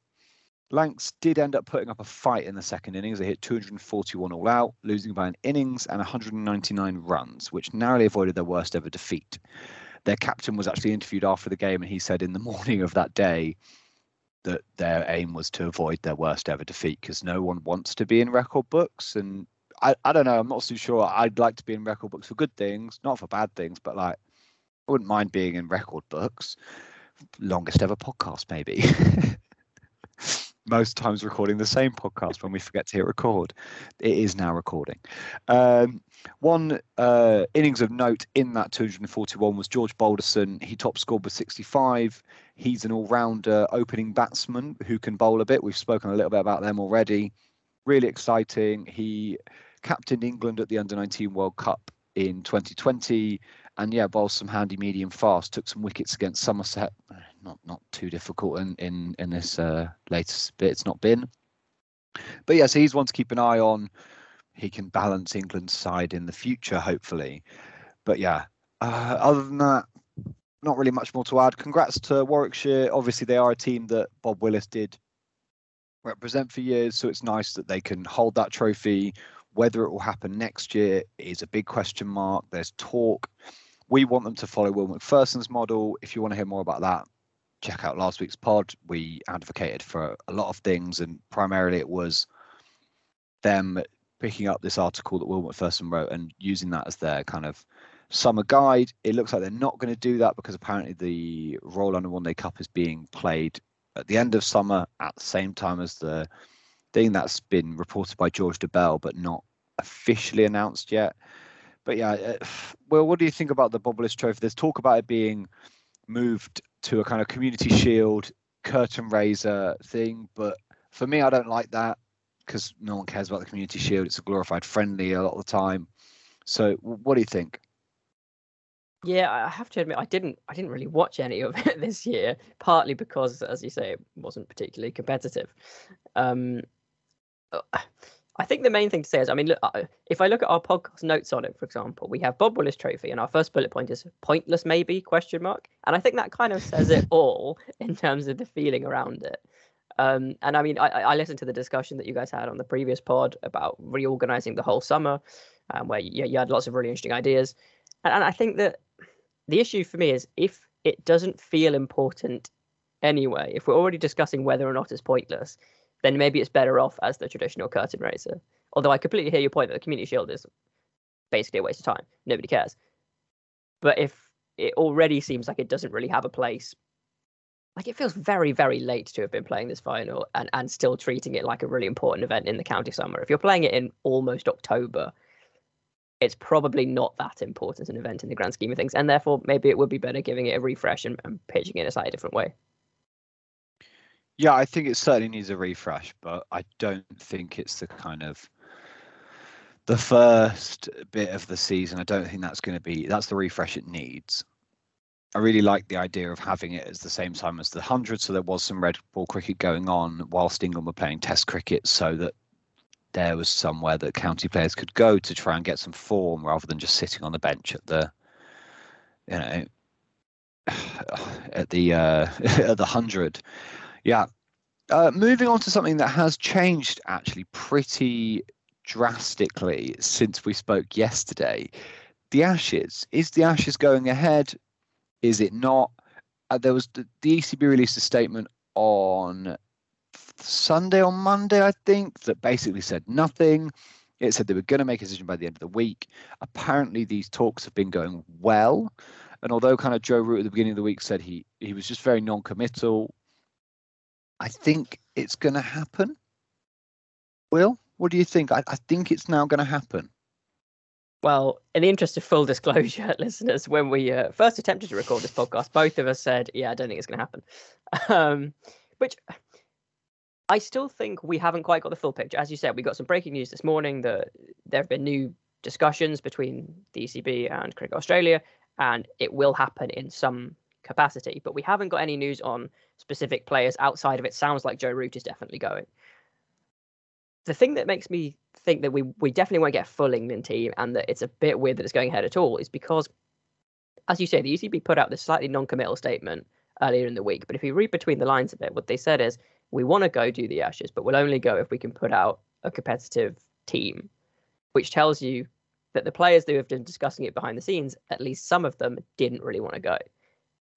Lancs did end up putting up a fight in the second innings. They hit 241 all out, losing by an innings and 199 runs, which narrowly avoided their worst ever defeat. Their captain was actually interviewed after the game, and he said in the morning of that day that their aim was to avoid their worst ever defeat because no one wants to be in record books. And I, I don't know. I'm not too sure. I'd like to be in record books for good things, not for bad things, but like I wouldn't mind being in record books. Longest ever podcast, maybe. Most times recording the same podcast when we forget to hit record. It is now recording. Um, one uh, innings of note in that 241 was George Balderson. He top scored with 65. He's an all rounder opening batsman who can bowl a bit. We've spoken a little bit about them already. Really exciting. He captained England at the Under 19 World Cup in 2020, and yeah, bowled some handy medium fast. Took some wickets against Somerset. Not not too difficult in in in this uh, latest bit. It's not been, but yeah, so he's one to keep an eye on. He can balance England's side in the future, hopefully. But yeah, uh, other than that, not really much more to add. Congrats to Warwickshire. Obviously, they are a team that Bob Willis did represent for years, so it's nice that they can hold that trophy whether it will happen next year is a big question mark. There's talk. We want them to follow Will Macpherson's model. If you want to hear more about that, check out last week's pod. We advocated for a lot of things, and primarily it was them picking up this article that Will Macpherson wrote and using that as their kind of summer guide. It looks like they're not going to do that because apparently the Royal London One Day Cup is being played at the end of summer at the same time as the thing that's been reported by George Dobell, but not officially announced yet. But yeah, uh, well, what do you think about the Bob Willis Trophy? There's talk about it being moved to a kind of community shield, curtain raiser thing, but for me, I don't like that because no one cares about the community shield. It's a glorified friendly a lot of the time. So, what do you think? Yeah, I have to admit I didn't I didn't really watch any of it this year, partly because, as you say, it wasn't particularly competitive. Um, I think the main thing to say is, I mean, look, if I look at our podcast notes on it, for example, we have Bob Willis Trophy, and our first bullet point is pointless, maybe question mark, and I think that kind of says it all in terms of the feeling around it. Um, and I mean, I, I, listened to the discussion that you guys had on the previous pod about reorganizing the whole summer, um, where you, you, had lots of really interesting ideas, and, and I think that the issue for me is if it doesn't feel important anyway, if we're already discussing whether or not it's pointless, then maybe it's better off as the traditional curtain raiser. Although I completely hear your point that the community shield is basically a waste of time. Nobody cares. But if it already seems like it doesn't really have a place like it feels very very late to have been playing this final and and still treating it like a really important event in the county summer if you're playing it in almost october it's probably not that important an event in the grand scheme of things and therefore maybe it would be better giving it a refresh and, and pitching it in a slightly different way yeah i think it certainly needs a refresh but i don't think it's the kind of the first bit of the season i don't think that's going to be that's the refresh it needs I really like the idea of having it at the same time as the 100. So there was some red ball cricket going on whilst England were playing Test cricket so that there was somewhere that county players could go to try and get some form rather than just sitting on the bench at the, you know, at the uh, at the 100. Yeah. Uh, moving on to something that has changed actually pretty drastically since we spoke yesterday. The Ashes. Is the Ashes going ahead? Is it not? Uh, there was the, the ECB released a statement on Sunday or Monday, I think, that basically said nothing. It said they were going to make a decision by the end of the week. Apparently, these talks have been going well. And although kind of Joe Root at the beginning of the week said he he was just very non-committal, I think it's going to happen. Will, what do you think? I, I think it's now going to happen. Well, in the interest of full disclosure, listeners, when we uh, first attempted to record this podcast, both of us said, "Yeah, I don't think it's going to happen," um, which I still think we haven't quite got the full picture. As you said, we got some breaking news this morning that there have been new discussions between the ECB and Cricket Australia, and it will happen in some capacity. But we haven't got any news on specific players outside of it. Sounds like Joe Root is definitely going. The thing that makes me think that we we definitely won't get a full England team, and that it's a bit weird that it's going ahead at all, is because, as you say, the ECB put out this slightly non-committal statement earlier in the week. But if you read between the lines of it, what they said is, we want to go do the Ashes, but we'll only go if we can put out a competitive team, which tells you that the players who have been discussing it behind the scenes, at least some of them, didn't really want to go.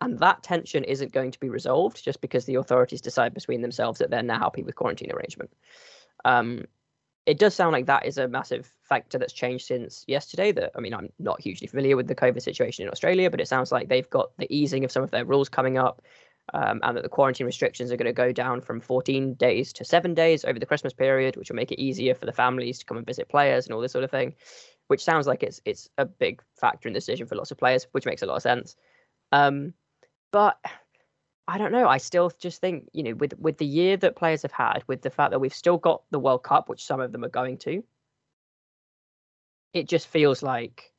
And that tension isn't going to be resolved just because the authorities decide between themselves that they're now happy with quarantine arrangement. Um, it does sound like that is a massive factor that's changed since yesterday. That I mean, I'm not hugely familiar with the COVID situation in Australia, but it sounds like they've got the easing of some of their rules coming up, um, and that the quarantine restrictions are going to go down from 14 days to seven days over the Christmas period, which will make it easier for the families to come and visit players and all this sort of thing. Which sounds like it's it's a big factor in the decision for lots of players, which makes a lot of sense. Um, but I don't know. I still just think, you know, with with the year that players have had, with the fact that we've still got the World Cup, which some of them are going to, it just feels like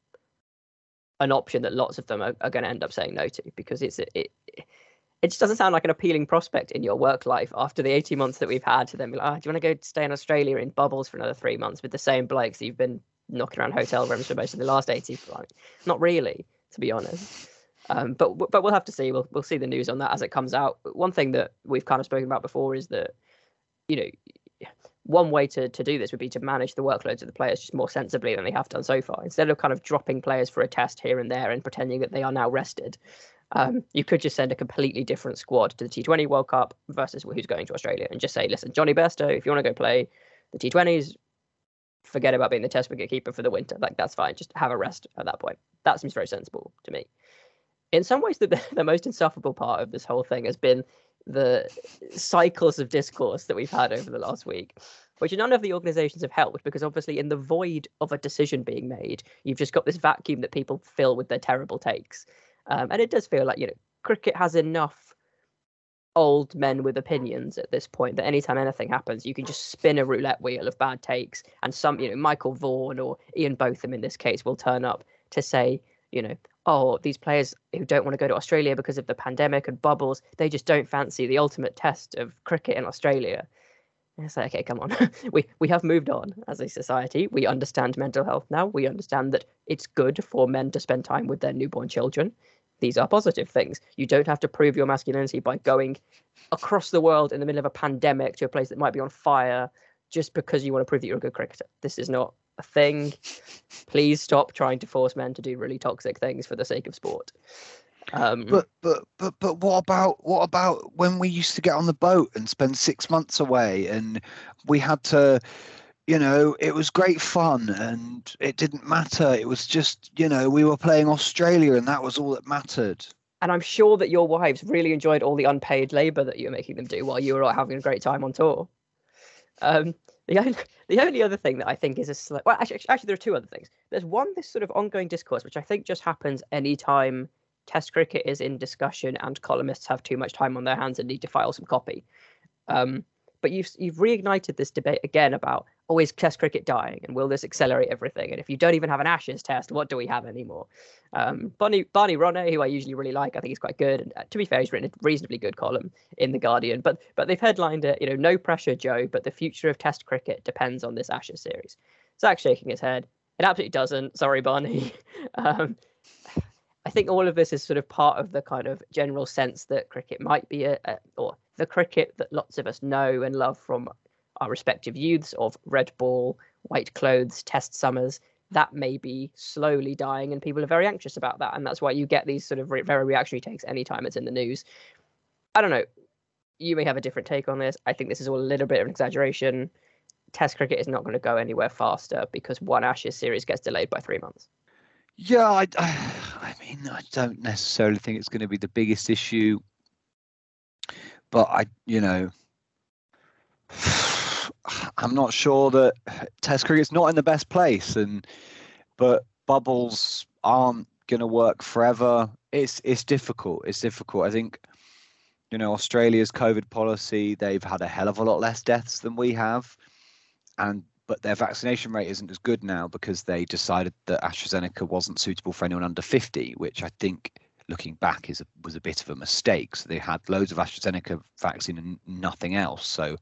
an option that lots of them are, are going to end up saying no to because it's it it just doesn't sound like an appealing prospect in your work life after the 18 months that we've had to then be like, oh, do you want to go stay in Australia in bubbles for another three months with the same blokes you've been knocking around hotel rooms for most of the last 18 months? Not really, to be honest. Um, but but we'll have to see. We'll we'll see the news on that as it comes out. One thing that we've kind of spoken about before is that you know one way to, to do this would be to manage the workloads of the players just more sensibly than they have done so far. Instead of kind of dropping players for a test here and there and pretending that they are now rested, um, you could just send a completely different squad to the T20 World Cup versus who's going to Australia and just say, listen, Jonny Bairstow, if you want to go play the T20s, forget about being the test wicket keeper for the winter. Like, that's fine. Just have a rest at that point. That seems very sensible to me in some ways, the, the most insufferable part of this whole thing has been the cycles of discourse that we've had over the last week, which none of the organizations have helped because obviously, in the void of a decision being made, you've just got this vacuum that people fill with their terrible takes. Um, and it does feel like, you know, cricket has enough old men with opinions at this point that anytime anything happens, you can just spin a roulette wheel of bad takes, and some, you know, Michael Vaughan or Ian Botham in this case will turn up to say, you know, oh, these players who don't want to go to Australia because of the pandemic and bubbles, they just don't fancy the ultimate test of cricket in Australia. And it's like, okay, come on. we we have moved on as a society. We understand mental health now. We understand that it's good for men to spend time with their newborn children. These are positive things. You don't have to prove your masculinity by going across the world in the middle of a pandemic to a place that might be on fire just because you want to prove that you're a good cricketer. This is not a thing. Please stop trying to force men to do really toxic things for the sake of sport. Um, but but but but what about what about when we used to get on the boat and spend six months away and we had to you know it was great fun and it didn't matter it was just you know we were playing australia and that was all that mattered and I'm sure that your wives really enjoyed all the unpaid labour that you were making them do while you were all having a great time on tour. Um, the the only other thing that I think is a sl- well, actually, actually, there are two other things. There's one, this sort of ongoing discourse, which I think just happens anytime Test cricket is in discussion and columnists have too much time on their hands and need to file some copy. Um, but you've you've reignited this debate again about oh is Test cricket dying and will this accelerate everything? And if you don't even have an Ashes Test, what do we have anymore? Um, Barney Barney Ronay, who I usually really like, I think he's quite good. And uh, to be fair, he's written a reasonably good column in the Guardian. But but they've headlined it, you know, no pressure, Joe, but the future of Test cricket depends on this Ashes series. Zach shaking his head. It absolutely doesn't. Sorry, Barney. um, I think all of this is sort of part of the kind of general sense that cricket might be a, a or the cricket that lots of us know and love from our respective youths of red ball, white clothes, test summers, that may be slowly dying and people are very anxious about that. And that's why you get these sort of re- very reactionary takes anytime it's in the news. I don't know. You may have a different take on this. I think this is all a little bit of an exaggeration. Test cricket is not going to go anywhere faster because one Ashes series gets delayed by three months. Yeah, I, I mean, I don't necessarily think it's going to be the biggest issue but I, you know, I'm not sure that Test cricket's not in the best place, and but bubbles aren't going to work forever. It's it's difficult. It's difficult. I think, you know, Australia's COVID policy they've had a hell of a lot less deaths than we have, and but their vaccination rate isn't as good now because they decided that AstraZeneca wasn't suitable for anyone under 50, which I think looking back is a, was a bit of a mistake. So they had loads of AstraZeneca vaccine and nothing else. So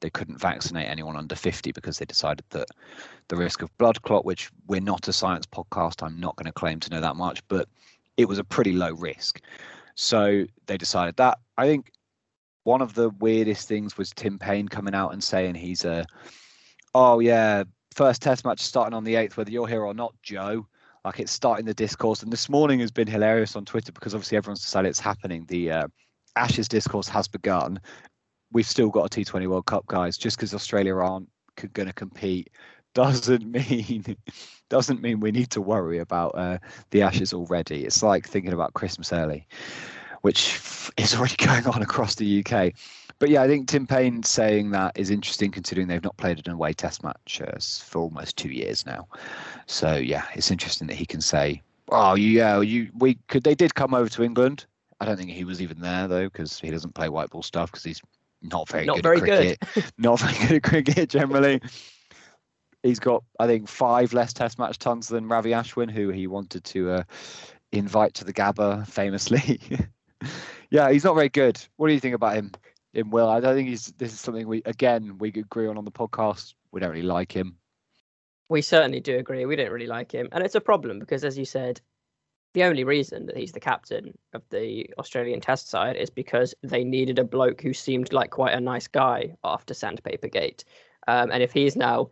they couldn't vaccinate anyone under 50 because they decided that the risk of blood clot, which we're not a science podcast, I'm not going to claim to know that much, but it was a pretty low risk. So they decided that. I think one of the weirdest things was Tim Paine coming out and saying he's a, oh yeah, first test match starting on the 8th, whether you're here or not, Joe like it's starting the discourse. And this morning has been hilarious on Twitter because obviously everyone's decided it's happening. The uh, Ashes discourse has begun. We've still got a T20 World Cup, guys. Just because Australia aren't c- going to compete doesn't mean doesn't mean we need to worry about uh, the Ashes already. It's like thinking about Christmas early, which is already going on across the UK but yeah, I think Tim Paine saying that is interesting considering they've not played an away test match uh, for almost two years now. So yeah, it's interesting that he can say, "Oh, yeah, you we could." They did come over to England. I don't think he was even there though because he doesn't play white ball stuff because he's not very not good very at cricket. Good. not very good at cricket generally. He's got, I think, five less Test match tons than Ravi Ashwin, who he wanted to uh, invite to the Gabba famously. yeah, he's not very good. What do you think about him? In Will. I don't think he's. This is something we again we agree on on the podcast. We don't really like him. We certainly do agree. We don't really like him, and it's a problem because, as you said, the only reason that he's the captain of the Australian Test side is because they needed a bloke who seemed like quite a nice guy after Sandpaper Gate. Um, and if he's now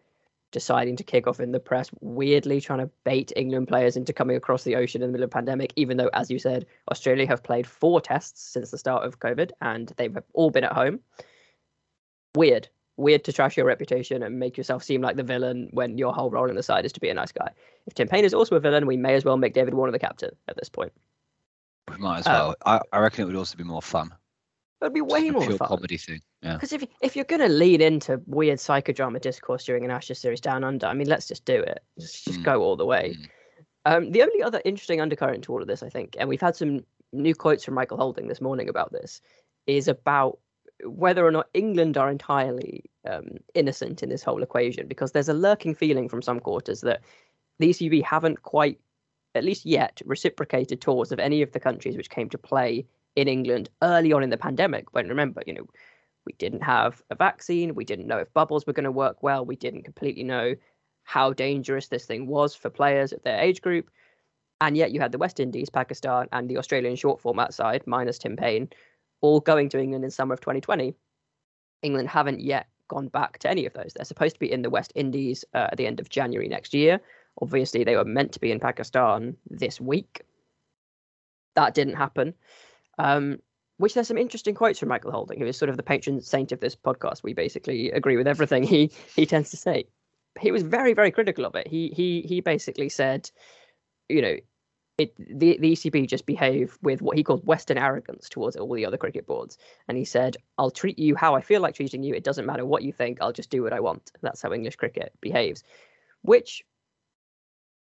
deciding to kick off in the press, weirdly trying to bait England players into coming across the ocean in the middle of pandemic, even though, as you said, Australia have played four tests since the start of COVID and they've all been at home. Weird. Weird to trash your reputation and make yourself seem like the villain when your whole role in the side is to be a nice guy. If Tim Paine is also a villain, we may as well make David Warner the captain at this point. We might as well. Um, I, I reckon it would also be more fun. It'd be way more pure fun. comedy thing. Yeah. Because if if you're gonna lean into weird psychodrama discourse during an Ashes series down under, I mean, let's just do it. Just, just mm. go all the way. Mm. Um, the only other interesting undercurrent to all of this, I think, and we've had some new quotes from Michael Holding this morning about this, is about whether or not England are entirely um, innocent in this whole equation, because there's a lurking feeling from some quarters that the ECB haven't quite, at least yet, reciprocated tours of any of the countries which came to play in England early on in the pandemic. When remember, you know, we didn't have a vaccine, we didn't know if bubbles were going to work well, we didn't completely know how dangerous this thing was for players at their age group. And yet you had the West Indies, Pakistan, and the Australian short format side, minus Tim Paine, all going to England in summer of 2020. England haven't yet gone back to any of those. They're supposed to be in the West Indies uh, at the end of January next year. Obviously, they were meant to be in Pakistan this week. That didn't happen. Um, which there's some interesting quotes from Michael Holding, who is sort of the patron saint of this podcast. We basically agree with everything he he tends to say. He was very very critical of it. He he he basically said, you know, it the, the ECB just behave with what he called Western arrogance towards all the other cricket boards. And he said, I'll treat you how I feel like treating you. It doesn't matter what you think, I'll just do what I want. That's how English cricket behaves. Which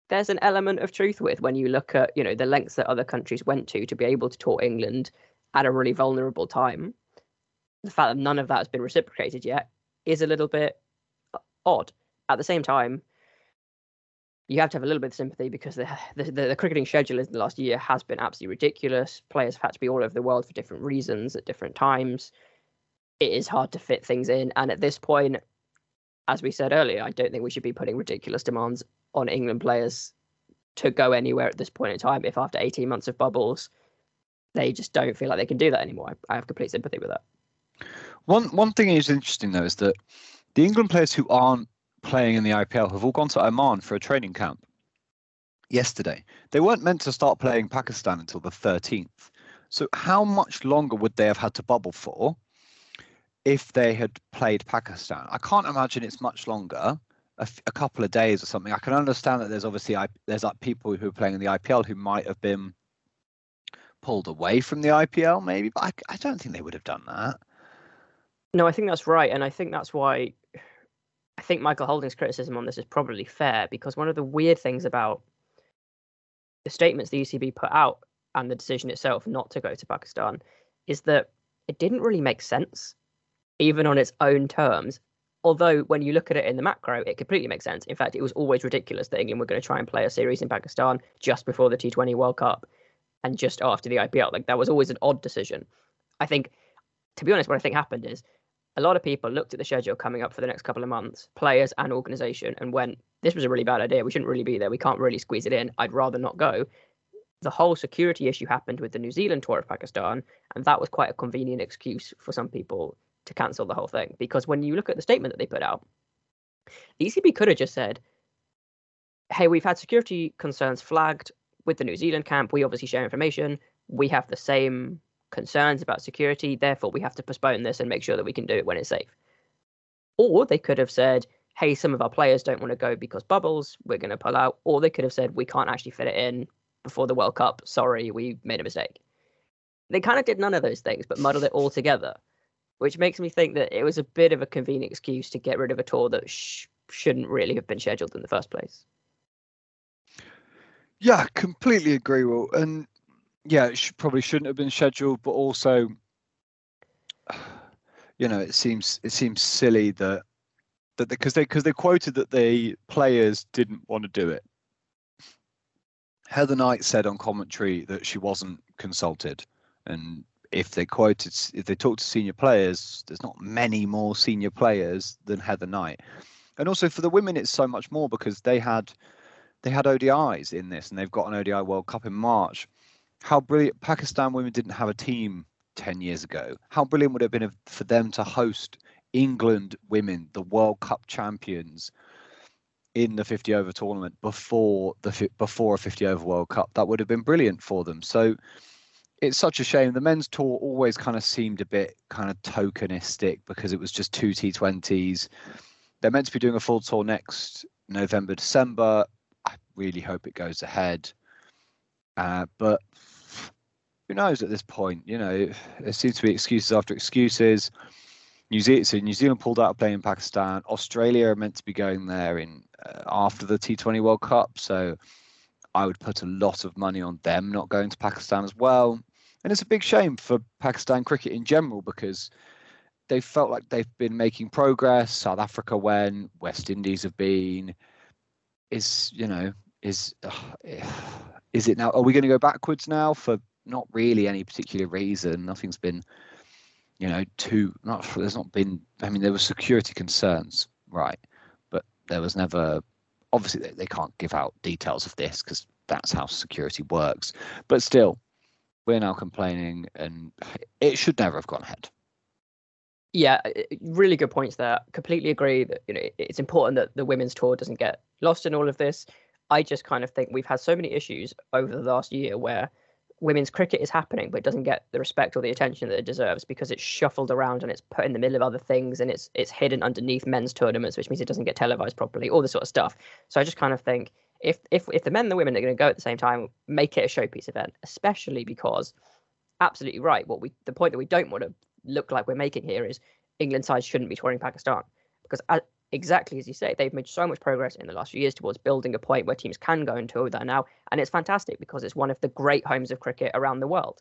there's an element of truth with when you look at, you know, the lengths that other countries went to to be able to tour England at a really vulnerable time. The fact that none of that has been reciprocated yet is a little bit uh, odd. At the same time, you have to have a little bit of sympathy because the, the, the, cricketing schedule in the last year has been absolutely ridiculous. Players have had to be all over the world for different reasons at different times. It is hard to fit things in. And at this point, as we said earlier, I don't think we should be putting ridiculous demands on England players to go anywhere at this point in time if after 18 months of bubbles, they just don't feel like they can do that anymore. I have complete sympathy with that. One one thing is interesting though is that the England players who aren't playing in the IPL have all gone to Oman for a training camp yesterday. They weren't meant to start playing Pakistan until the 13th. So, how much longer would they have had to bubble for if they had played Pakistan? I can't imagine it's much longer. A, f- a couple of days or something. I can understand that there's obviously there's like people who are playing in the IPL who might have been pulled away from the IPL, maybe, but I, I don't think they would have done that. No, I think that's right, and I think that's why I think Michael Holding's criticism on this is probably fair because one of the weird things about the statements the ECB put out and the decision itself not to go to Pakistan is that it didn't really make sense, even on its own terms. Although, when you look at it in the macro, it completely makes sense. In fact, it was always ridiculous that England were going to try and play a series in Pakistan just before the T20 World Cup and just after the IPL. Like, that was always an odd decision. I think, to be honest, what I think happened is a lot of people looked at the schedule coming up for the next couple of months, players and organization, and went, this was a really bad idea. We shouldn't really be there. We can't really squeeze it in. I'd rather not go. The whole security issue happened with the New Zealand tour of Pakistan, and that was quite a convenient excuse for some people to cancel the whole thing. Because when you look at the statement that they put out, the ECB could have just said, hey, we've had security concerns flagged with the New Zealand camp. We obviously share information. We have the same concerns about security. Therefore, we have to postpone this and make sure that we can do it when it's safe. Or they could have said, hey, some of our players don't want to go because bubbles, we're going to pull out. Or they could have said, we can't actually fit it in before the World Cup. Sorry, we made a mistake. They kind of did none of those things, but muddled it all together, which makes me think that it was a bit of a convenient excuse to get rid of a tour that sh- shouldn't really have been scheduled in the first place. Yeah, completely agree, Will. And yeah, it probably shouldn't have been scheduled, but also, you know, it seems it seems silly that that because they because they quoted that the players didn't want to do it. Heather Knight said on commentary that she wasn't consulted, and if they quoted if they talked to senior players, there's not many more senior players than Heather Knight, and also for the women, it's so much more because they had they had ODIs in this, and they've got an ODI World Cup in March how brilliant Pakistan women didn't have a team 10 years ago. How brilliant would it have been for them to host England women, the World Cup champions, in the 50 over tournament before the before a 50 over World Cup? That would have been brilliant for them. So it's such a shame. The men's tour always kind of seemed a bit kind of tokenistic because it was just two T20s. They're meant to be doing a full tour next November, December. Really hope it goes ahead. Uh, but who knows at this point? You know, there seems to be excuses after excuses. New Zealand, so New Zealand pulled out of playing in Pakistan. Australia are meant to be going there in uh, after the T20 World Cup, so I would put a lot of money on them not going to Pakistan as well. And it's a big shame for Pakistan cricket in general because they felt like they've been making progress. South Africa went, West Indies have been. Is you know is uh, is it now? Are we going to go backwards now for not really any particular reason. Nothing's been, you know, too. Not there's not been. I mean, there were security concerns, right? But there was never. Obviously, they, they can't give out details of this because that's how security works. But still, we're now complaining, and it should never have gone ahead. Yeah, really good points there. Completely agree that you know it's important that the women's tour doesn't get lost in all of this. I just kind of think we've had so many issues over the last year where women's cricket is happening, but it doesn't get the respect or the attention that it deserves because it's shuffled around and it's put in the middle of other things and it's it's hidden underneath men's tournaments, which means it doesn't get televised properly, all this sort of stuff. So I just kind of think if if if the men and the women are going to go at the same time, make it a showpiece event, especially because absolutely right. What we the point that we don't want to look like we're making here is England side shouldn't be touring Pakistan because as, exactly as you say, they've made so much progress in the last few years towards building a point where teams can go and tour there now, and it's fantastic because it's one of the great homes of cricket around the world.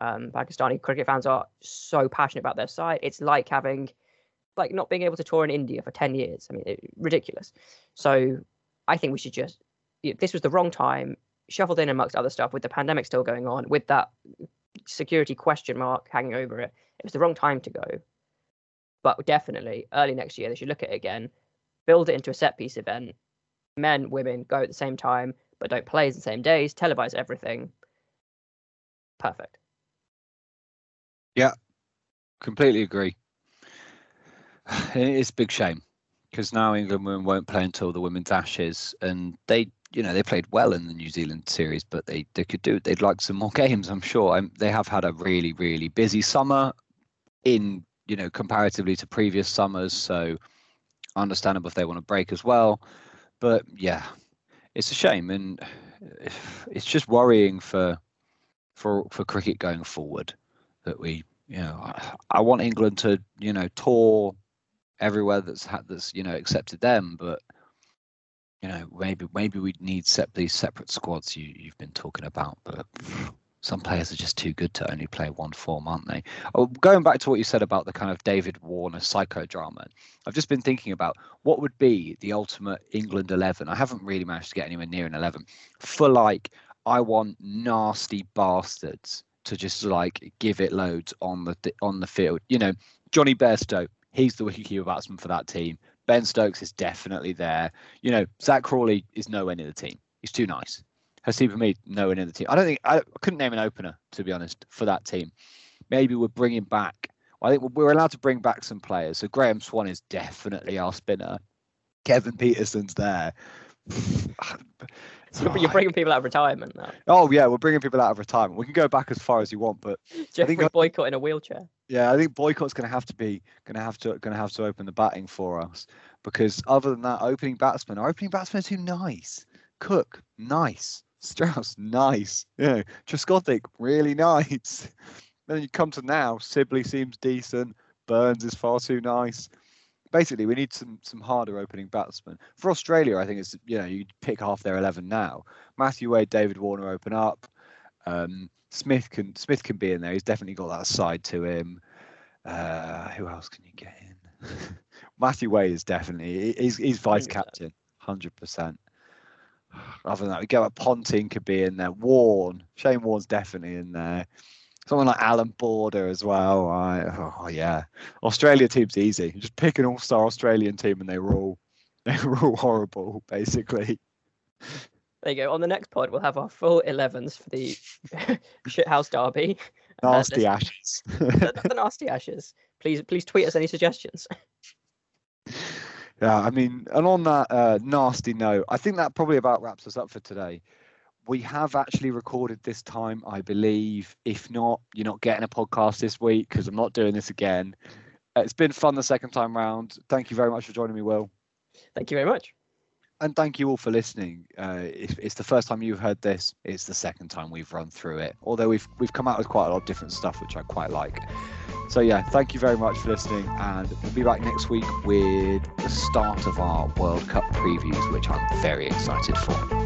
Um, Pakistani cricket fans are so passionate about their side. It's like having, like, not being able to tour in India for ten years. I mean, it, ridiculous. So, I think we should just. This was the wrong time, shuffled in amongst other stuff with the pandemic still going on, with that security question mark hanging over it. It was the wrong time to go. But definitely early next year, they should look at it again, build it into a set piece event. Men, women go at the same time, but don't play the same days, televise everything. Perfect. Yeah, completely agree. It's a big shame because now England women won't play until the women's Ashes, and they, you know, they played well in the New Zealand series, but they they could do. They'd like some more games, I'm sure. I'm, they have had a really really busy summer in you know comparatively to previous summers, so understandable if they want to break as well. But yeah, it's a shame, and it's just worrying for for for cricket going forward that we you know I, I want England to you know tour everywhere that's had that's you know accepted them, but you know maybe maybe we need set these separate squads you you've been talking about, but some players are just too good to only play one form, aren't they? Oh, going back to what you said about the kind of David Warner psychodrama, I've just been thinking about what would be the ultimate England 11. I haven't really managed to get anywhere near an 11 for like, I want nasty bastards to just like give it loads on the on the field. You know, Jonny Bairstow, he's the wicketkeeper batsman for that team. Ben Stokes is definitely there. You know, Zak Crawley is nowhere near the team. He's too nice. Haseeb Hameed nowhere near the team. I don't think I, I, couldn't name an opener to be honest for that team. Maybe we're bringing back. I think we're allowed to bring back some players. So Graeme Swann is definitely our spinner. Kevin Pietersen's there. so you're bringing people out of retirement now. Oh yeah, we're bringing people out of retirement. We can go back as far as you want, but Geoffrey uh, Boycott in a wheelchair. Yeah, I think Boycott's going to have to be going to have to going to have to open the batting for us because other than that, opening batsman, our opening batsmen are too nice. Cook, nice. Strauss, nice. Yeah, Trescothick, really nice. then you come to now, Sibley seems decent. Burns is far too nice. Basically, we need some some harder opening batsmen. For Australia, I think it's you know you pick half their eleven now. Matthew Wade, David Warner open up. Um, Smith can Smith can be in there. He's definitely got that side to him. Uh, who else can you get in? Matthew Wade is definitely he's he's vice captain, hundred percent. Other than that, we go at Ponting could be in there. Warne, Shane Warne's definitely in there. Someone like Allan Border as well. Right? Oh yeah, Australia team's easy. just pick an all-star Australian team, and they were all they were all horrible, basically. There you go. On the next pod, we'll have our full 11s for the shithouse derby. Nasty uh, ashes. the, the nasty ashes. Please, please tweet us any suggestions. Yeah, I mean, and on that uh, nasty note, I think that probably about wraps us up for today. We have actually recorded this time, I believe. If not, you're not getting a podcast this week because I'm not doing this again. Uh, it's been fun the second time round. Thank you very much for joining me, Will. Thank you very much. And thank you all for listening. Uh, if it's the first time you've heard this, it's the second time we've run through it. Although we've we've come out with quite a lot of different stuff, which I quite like. So, yeah, thank you very much for listening. And we'll be back next week with the start of our World Cup previews, which I'm very excited for.